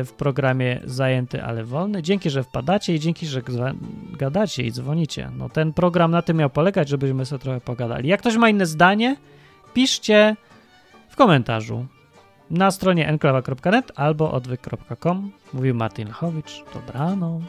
w programie Zajęty, ale wolny. Dzięki, że wpadacie i dzięki, że gadacie i dzwonicie. No ten program na tym miał polegać, żebyśmy sobie trochę pogadali. Jak ktoś ma inne zdanie, piszcie w komentarzu na stronie enklawa.net albo odwyk.com. Mówił Martin Lechowicz. Dobranoc.